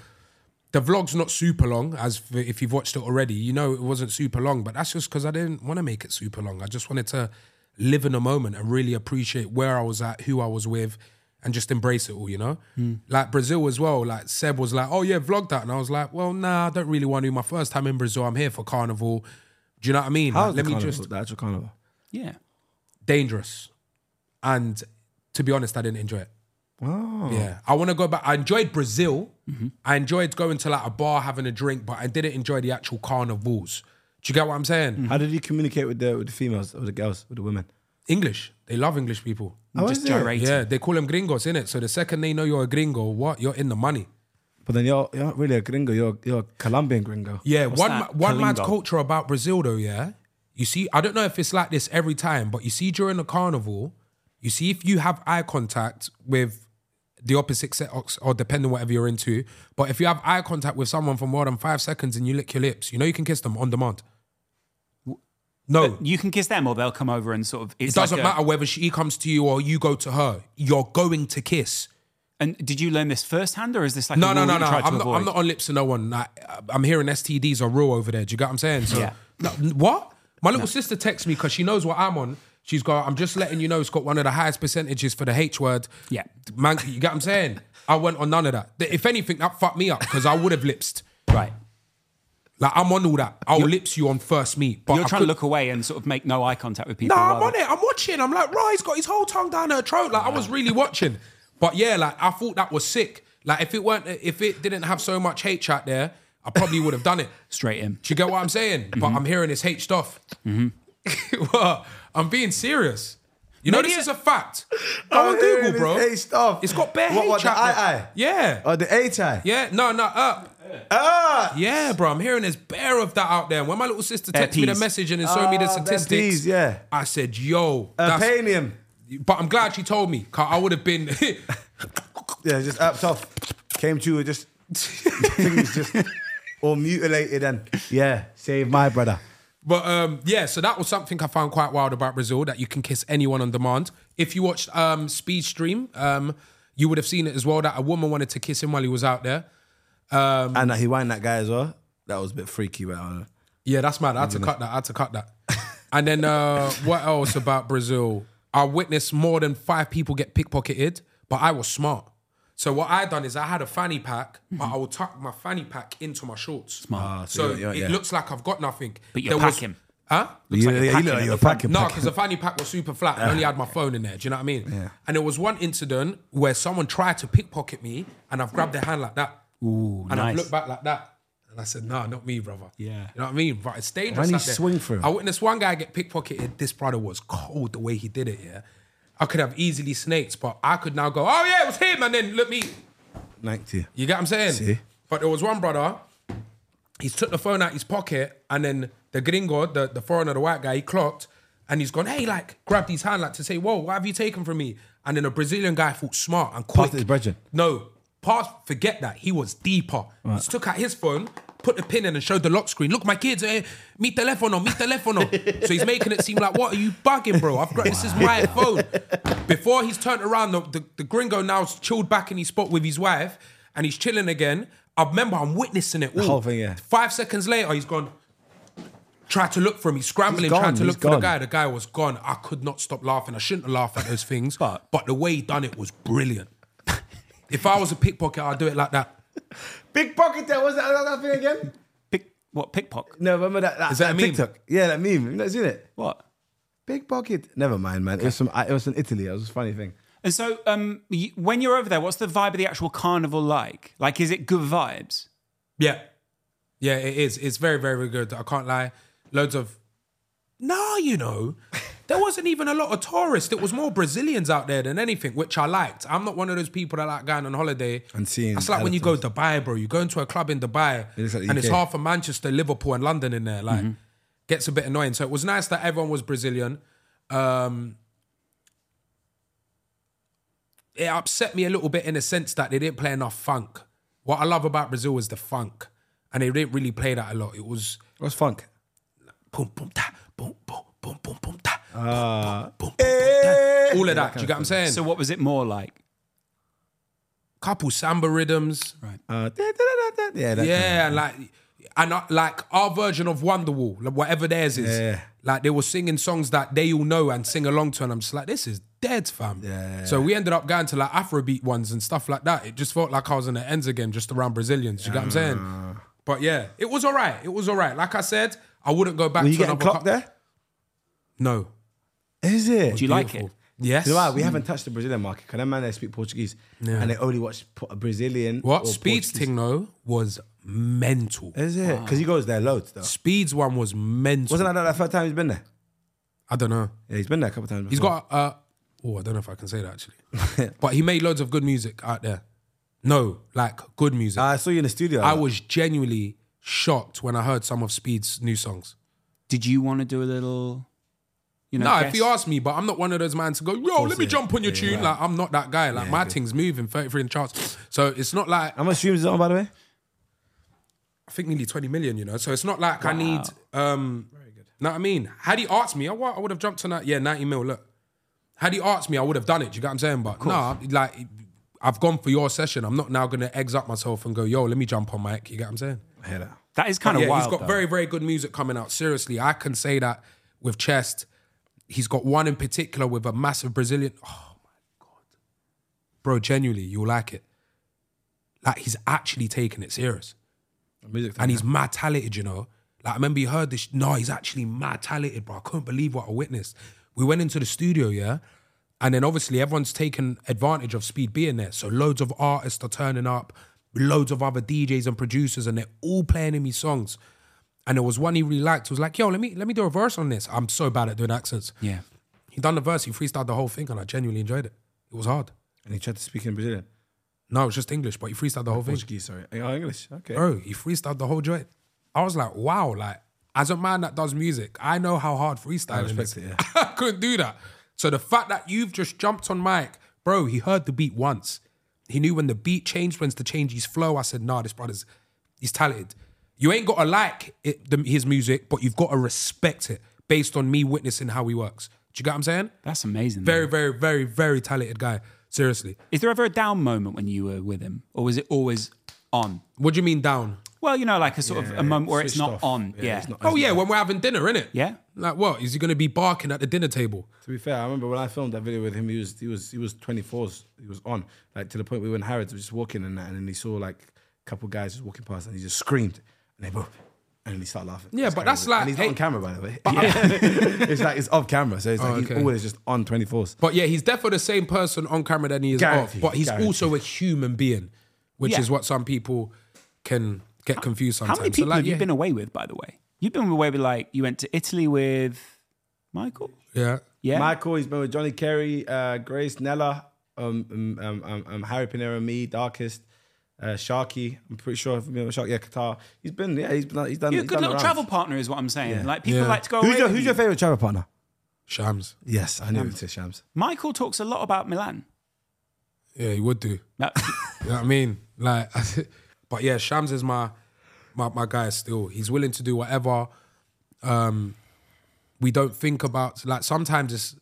the vlog's not super long, as for, if you've watched it already, you know it wasn't super long. But that's just because I didn't want to make it super long. I just wanted to live in the moment and really appreciate where I was at, who I was with, and just embrace it all. You know, mm. like Brazil as well. Like Seb was like, "Oh yeah, vlog that," and I was like, "Well, nah, I don't really want to. My first time in Brazil. I'm here for carnival. Do you know what I mean? How Like, was let the me carnival, just the actual carnival? Yeah. dangerous, and to be honest, I didn't enjoy it. Oh. Yeah, I want to go back. I enjoyed Brazil. Mm-hmm. I enjoyed going to like a bar having a drink, but I didn't enjoy the actual carnivals. Do you get what I'm saying? How did you communicate with the with the females, with the girls, with the women? English. They love English people. Oh, Just is it? gyrate. Yeah, they call them gringos, innit? So the second they know you're a gringo, what? You're in the money. But then you're you're not really a gringo. You're you're a Colombian gringo. Yeah, What's one that? ma- one man's Kalingo. culture about Brazil though, yeah. You see, I don't know if it's like this every time, but you see during the carnival, you see if you have eye contact with the opposite sex or depending whatever you're into, but if you have eye contact with someone for more than five seconds and you lick your lips, you know you can kiss them on demand. No, You can kiss them, or they'll come over and sort of. it doesn't like a- matter whether she comes to you or you go to her. You're going to kiss. And did you learn this firsthand, or is this like No, a no, no, no. you tried to I'm not. I'm not on lips to no one. Like, I'm hearing STDs are real over there. Do you get what I'm saying? So, Yeah. No, what? My little sister texts me because she knows what I'm on. She's got, I'm just letting you know it's got one of the highest percentages for the H word. Yeah. Man, you get what I'm saying? I went on none of that. If anything, that fucked me up because I would have lipsed. Right. Like, I'm on all that. I'll lips you on first meet. But You're I trying to look away and sort of make no eye contact with people. No, I'm on it. I'm watching. I'm like, right, he's got his whole tongue down her throat. Like, I was really watching. But yeah, like, I thought that was sick. Like, if it weren't, if it didn't have so much hate chat there, I probably would have done it. Straight in. Do you get what I'm saying? But I'm hearing this hate stuff. well, I'm being serious. You know, Maybe this it- is a fact. Go on Google, bro. Hate stuff. It's got bare What, H what, the out there. eye eye? Yeah. Oh, the A tie. Yeah. No, no. Uh, Ah, Yeah, bro, I'm hearing there's bare of that out there. When my little sister texted me the Herpes. message and then showed me the Ah, statistics, herpes, yeah. I said, "Yo, that's, Apanium. But I'm glad she told me, cause I would have been. Yeah, just ups off. Came to her, just things just all mutilated and yeah, save my brother. but um, yeah, so that was something I found quite wild about Brazil that you can kiss anyone on demand. If you watched um, Speed Stream, um, you would have seen it as well that a woman wanted to kiss him while he was out there. And that he whined that guy as well. That was a bit freaky, but I don't know. Yeah, that's mad. I had to cut that. I had to cut that. and then uh, what else about Brazil? I witnessed more than five people get pickpocketed, but I was smart. So what I done is I had a fanny pack, but I would tuck my fanny pack into my shorts. Smart. Ah, so so you're- you're- it yeah. looks like I've got nothing. But you're There was- packing. Huh? Looks You, like you're yeah, you packing look you're the front. packing. No, packing. because the fanny pack was super flat. I only had my phone in there. Do you know what I mean? Yeah. And there was one incident where someone tried to pickpocket me, and I've grabbed their hand like that. Ooh, And I nice. looked back like that. And I said, nah, not me, brother. Yeah. You know what I mean? But it's dangerous. When he swing through. I witnessed one guy get pickpocketed. This brother was cold the way he did it, yeah. I could have easily snakes, but I could now go, oh yeah, it was him. And then look me. 90. You get what I'm saying? See? But there was one brother, he took the phone out his pocket, and then the gringo, the, the foreigner, the white guy, he clocked, and he's gone, hey, like, grabbed his hand, like, to say, whoa, what have you taken from me? And then a Brazilian guy thought smart and quick. Passed his brethren. No, pass, forget that. He was deeper. He took out his phone, put the pin in, and showed the lock screen. Look, my kids, eh, mi telefono, mi telefono. so he's making it seem like, what are you bugging, bro? I've got this is my phone. Before he's turned around, the, the, the gringo now's chilled back in his spot with his wife, and he's chilling again. I remember I'm witnessing it all. whole thing, yeah. Five seconds later, he's gone. Tried to look for him. He's scrambling, He's gone, trying to look for the guy. The guy was gone. I could not stop laughing. I shouldn't have laughed at those things, But- but the way he done it was brilliant. If I was a pickpocket, I'd do it like that. Big pocket there. What's that, that thing again? Pick what? Pickpocket? No, remember that, that, Is that a meme? TikTok? Yeah, that meme. You not seen it? What? Big pocket. Never mind, man. It was from it was in Italy. It was a funny thing. And so, um, y- when you're over there, what's the vibe of the actual carnival like? Like, is it good vibes? Yeah. Yeah, it is. It's very, very, very good. I can't lie. Loads of. No, you know, there wasn't even a lot of tourists. It was more Brazilians out there than anything, which I liked. I'm not one of those people that like going on holiday And seeing It's like when you go to Dubai, bro. You go into a club in Dubai, It like and it's half of Manchester, Liverpool, and London in there. Like, gets a bit annoying. So it was nice that everyone was Brazilian. Um, it upset me a little bit in the sense that they didn't play enough funk. What I love about Brazil is the funk, and they didn't really play that a lot. It was What's funk? boom, boom, ta, boom, boom, boom, boom, boom, ta, Uh, boom, boom, boom, ta. all of that. Do you get what I'm saying? So, what was it more like? couple samba rhythms, Right. uh, da, da, da, da, da. Yeah, that yeah, and like and uh, like our version of Wonderwall, like whatever theirs is. Yeah. Like they were singing songs that they all know and sing along to, and I'm just like, this is dead, fam. Yeah. So we ended up going to like Afrobeat ones and stuff like that. It just felt like I was in the ends again, just around Brazilians. You get what I'm saying? But yeah, it was all right. It was all right. Like I said, I wouldn't go back Were to you getting another clocked co- there? No. Is it? Do you like it? Yes. You know why? We haven't touched the Brazilian market. Because them man they speak Portuguese. And they only watch po- Brazilian. What? or Speed's Portuguese. thing though was mental. Is it? Because he goes there loads though. Speed's one was mental. Wasn't that the first time he's been there? I don't know. Yeah, he's been there a couple times. He's before. got uh oh, I don't know if I can say that actually. but he made loads of good music out there. No, like good music. I saw you in the studio. I was genuinely shocked when I heard some of Speed's new songs. Did you want to do a little, you know? No, guess? if you ask me, but I'm not one of those man to go, yo, let me it. jump on your Yeah, tune. right. Like I'm not that guy. Like my thing's moving 33 in the charts. So it's not like How much streams is it on, by the way? I think nearly 20 million, you know. So it's not like I need um very good. Know what I mean? Had he asked me, oh, I would have jumped on that. Yeah, 90 mil, look. Had he asked me, I would have done it. Do you get what I'm saying? But no, like I've gone for your session. I'm not now gonna eggs up myself and go, yo, let me jump on mic. You get what I'm saying? I hear that. that is kind of yeah, wild. he's got though. very, very good music coming out. Seriously, I can say that with Chest. He's got one in particular with a massive Brazilian. Oh my god, bro! Genuinely, you'll like it. Like he's actually taking it serious, Music and he's mad talented. You know, like I remember you heard this. No, he's actually mad talented, bro. I couldn't believe what I witnessed. We went into the studio, yeah. And then obviously everyone's taken advantage of Speed being there. So loads of artists are turning up, loads of other DJs and producers, and they're all playing him his songs. And there was one he really liked. He was like, yo, let me let me do a verse on this. I'm so bad at doing accents. Yeah. He done the verse, he freestyled the whole thing, and I genuinely enjoyed it. It was hard. and he tried to speak in Brazilian. No, it's just English, but he freestyled the whole thing. Portuguese, sorry. Oh, English. Okay. Bro, he freestyled the whole joint. I was like, wow, like as a man that does music, I know how hard freestyling respect is. it, I couldn't do that. So the fact that you've just jumped on mic, bro, he heard the beat once. He knew when the beat changed, when to change his flow. I said, nah, this brother's he's talented. You ain't gotta like it, the, his music, but you've got to respect it based on me witnessing how he works. Do you get what I'm saying? That's amazing. Very, man. very, very, very talented guy. Seriously. Is there ever a down moment when you were with him, or was it always on? What do you mean down? Well, you know, like a sort of a moment where it's not off. on. Yeah, Yeah. not- Oh yeah, when we're having dinner, innit? Yeah. Like what? Is he gonna be barking at the dinner table? To be fair, I remember when I filmed that video with him, he was he was he was 24s. He was on like to the point we were in Harrods, just walking and that, and then he saw like a couple guys just walking past, and he just screamed, and they both, and then he started laughing. Yeah, It's but crazy. that's like- and he's not hey- on camera by the way. it's like it's off camera, so it's like Oh, he's always just on 24s. But yeah, he's definitely the same person on camera than he is Guarantee, off. But he's guarantee. also a human being, which Yeah. is what some people can get confused sometimes. How sometimes. many So, people like, have you yeah, been away with, by the way? You've been away with like you went to Italy with Michael. Yeah. Yeah. Michael, he's been with Johnny Kerry, uh, Grace, Nella, um, um, um, um, um, Harry Pinero, me, Darkest, uh, Sharky. I'm pretty sure if you remember Sharky, yeah, Qatar. He's been, yeah, he's been, he's done. You're a he's good done the little rounds. travel partner, is what I'm saying. Yeah. Like people Yeah. like to go Who's away. your with Who's you. your favorite travel partner? Shams. Yes, I knew it was Shams. Michael talks a lot about Milan. Yeah, he would do. That- You know what I mean? Like, but yeah, Shams is my my my guy still. He's willing to do whatever. Um, we don't think about like sometimes it's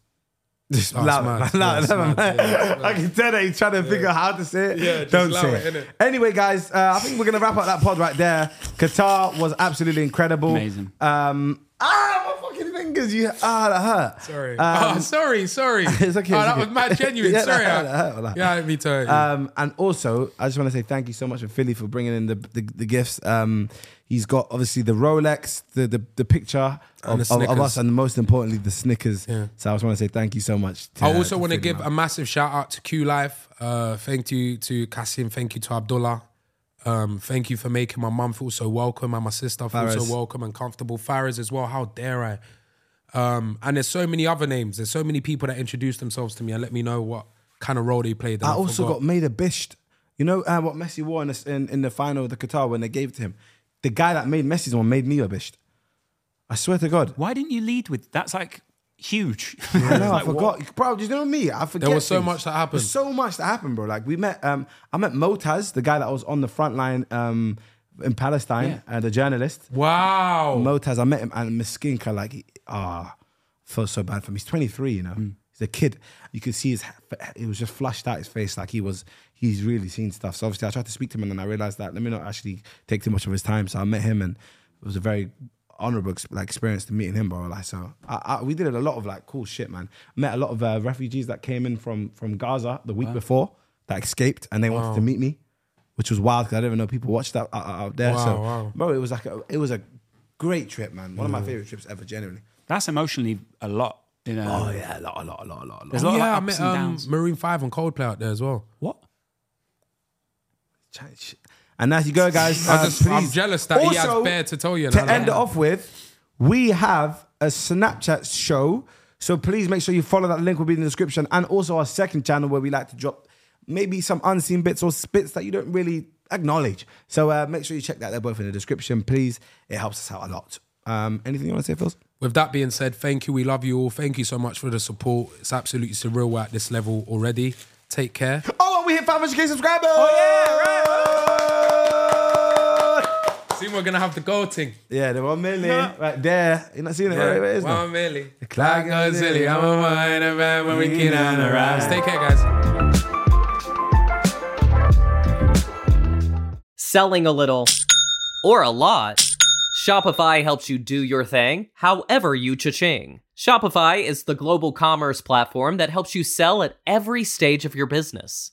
Just Oh, it's loud, mad. loud, Yeah, loud, mad. man. I can tell that he's trying to figure out how to say it. Yeah, Don't say it, it. Anyway, guys, uh, I think we're gonna wrap up that pod right there. Qatar was absolutely incredible. Amazing. Um, ah, my fucking fingers, you ah, that hurt. sorry. Um, oh, sorry, sorry. It's okay, Oh, it's that okay. was mad genuine. Yeah, sorry. that hurt, that hurt, that yeah, me too. Um, and also, I just want to say thank you so much for Filly for bringing in the the, the gifts. Um, he's got obviously the Rolex, the the, the picture of, the of, of us, and most importantly, the Snickers. Yeah. So I just want to say thank you so much. To, I also to want to give a massive shout out to Q Life. Uh, thank you to Kasim. Thank you to Abdullah. Um, thank you for making my mum feel so welcome and my sister feel Faraz. so welcome and comfortable. Faraz as well. How dare I? Um, and there's so many other names. There's so many people that introduced themselves to me and let me know what kind of role they played. and I also forgot. got made a bisht. You know uh, what Messi wore in the, in, in the final of the Qatar when they gave it to him? The guy that made Messi's one made me a bisht. I swear to God. Why didn't you lead with? That's like huge. I know, I Like, forgot. what? Bro, do you know me? I forget. There was so things. much that happened. There's so much that happened, bro. Like we met um I met Motaz, the guy that was on the front line um in Palestine, uh, the journalist. Wow. Motaz, I met him and Miskinka, like he- ah, felt so bad for him. He's 23, you know. He's a kid. You could see his it was just flushed out his face, like he was he's really seen stuff. So obviously I tried to speak to him and then I realized that let me not actually take too much of his time. So I met him and it was a very honorable like experience to meeting him, bro. Like so, I, I, we did a lot of like cool shit, man. Met a lot of uh, refugees that came in from from Gaza the week before that escaped, and they wanted to meet me, which was wild because I didn't even know people watched that out, out there. Wow, so, wow. bro, it was like a, it was a great trip, man. One of my favorite trips ever, genuinely. That's emotionally a lot. You know. Oh yeah, a lot, a lot, a lot, a lot, a lot. There's a lot yeah, I of like, ups met and um, downs. Maroon Five on Coldplay out there as well. What? And as you go, guys, uh, just, I'm jealous that he has Also, bare to tell you. to end it off with, we have a Snapchat show. So please make sure you follow that link will be in the description. And also our second channel where we like to drop maybe some unseen bits or spits that you don't really acknowledge. So uh, make sure you check that. They're both in the description, please. It helps us out a lot. Um, anything you want to say, Phil? With that being said, thank you. We love you all. Thank you so much for the support. It's absolutely surreal we're at this level already. Take care. Oh, and we hit 500k subscribers! Oh, yeah, See, we're gonna have the goal thing. Yeah, the one million right there. You're not seeing it? Where it is now? One million. clock Like goes a zilly. zilly. I'm a wine man when we get on the rise. Yeah. Take care, guys. selling a little or a lot, Shopify helps you do your thing however you cha-ching. Shopify is the global commerce platform that helps you sell at every stage of your business.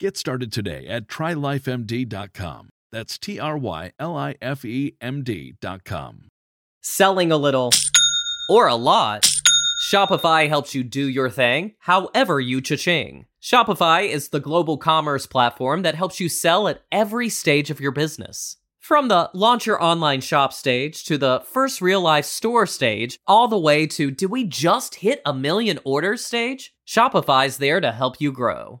Get started today at trylifemd.com. That's T R Y L I F E M D.com. Selling a little or a lot, Shopify helps you do your thing however you cha-ching. Shopify is the global commerce platform that helps you sell at every stage of your business. From the launch your online shop stage to the first real life store stage, all the way to do we just hit a million orders stage? Shopify's there to help you grow.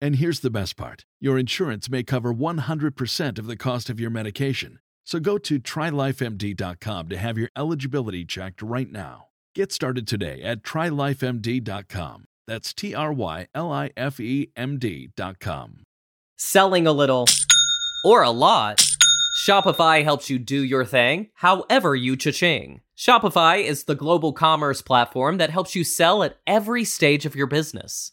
And here's the best part your insurance may cover 100% of the cost of your medication. So go to trylifemd.com to have your eligibility checked right now. Get started today at trylifemd.com. That's T R Y L I F E M D.com. Selling a little or a lot, Shopify helps you do your thing however you cha-ching. Shopify is the global commerce platform that helps you sell at every stage of your business.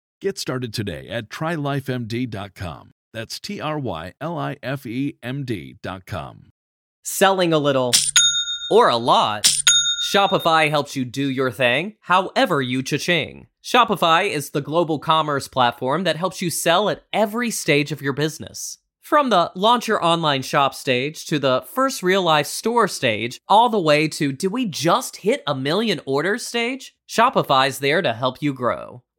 Get started today at trylifemd.com. That's T R Y L I F E M D.com. Selling a little or a lot, Shopify helps you do your thing however you cha-ching. Shopify is the global commerce platform that helps you sell at every stage of your business. From the launch your online shop stage to the first real life store stage, all the way to did we just hit a million orders stage? Shopify's there to help you grow.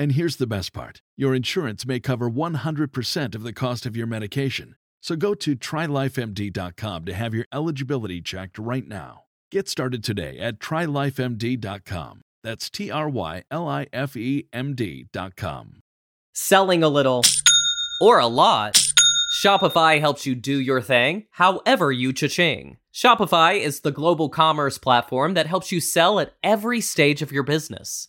And here's the best part your insurance may cover 100% of the cost of your medication. So go to trylifemd.com to have your eligibility checked right now. Get started today at trylifemd.com. That's T R Y L I F E M D.com. Selling a little or a lot, Shopify helps you do your thing however you cha-ching. Shopify is the global commerce platform that helps you sell at every stage of your business.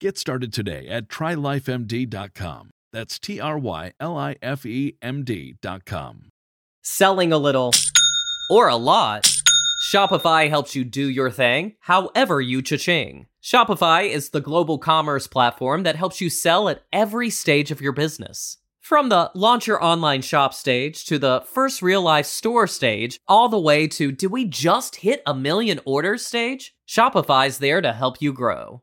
Get started today at trylifemd.com. That's T R Y L I F E M D.com. Selling a little or a lot, Shopify helps you do your thing however you cha-ching. Shopify is the global commerce platform that helps you sell at every stage of your business. From the launch your online shop stage to the first real life store stage, all the way to do we just hit a million orders stage? Shopify's there to help you grow.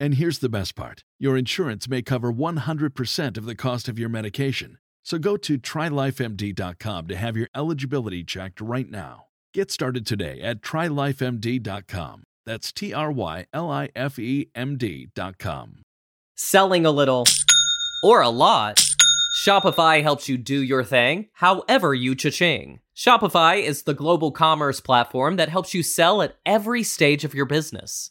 And here's the best part your insurance may cover 100% of the cost of your medication. So go to trylifemd.com to have your eligibility checked right now. Get started today at trylifemd.com. That's T R Y L I F E M D.com. Selling a little or a lot, Shopify helps you do your thing however you cha-ching. Shopify is the global commerce platform that helps you sell at every stage of your business.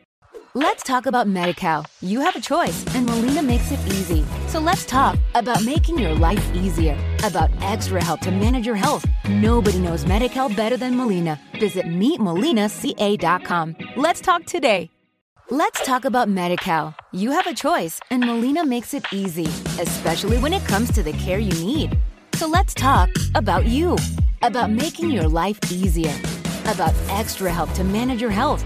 Let's talk about Medi-Cal. You have a choice and Molina makes it easy. So let's talk about making your life easier, about extra help to manage your health. Nobody knows Medi-Cal better than Molina. Visit meetmolinaca.com. Let's talk today. Let's talk about Medi-Cal. You have a choice, and Molina makes it easy, especially when it comes to the care you need. So let's talk about you, about making your life easier, about extra help to manage your health.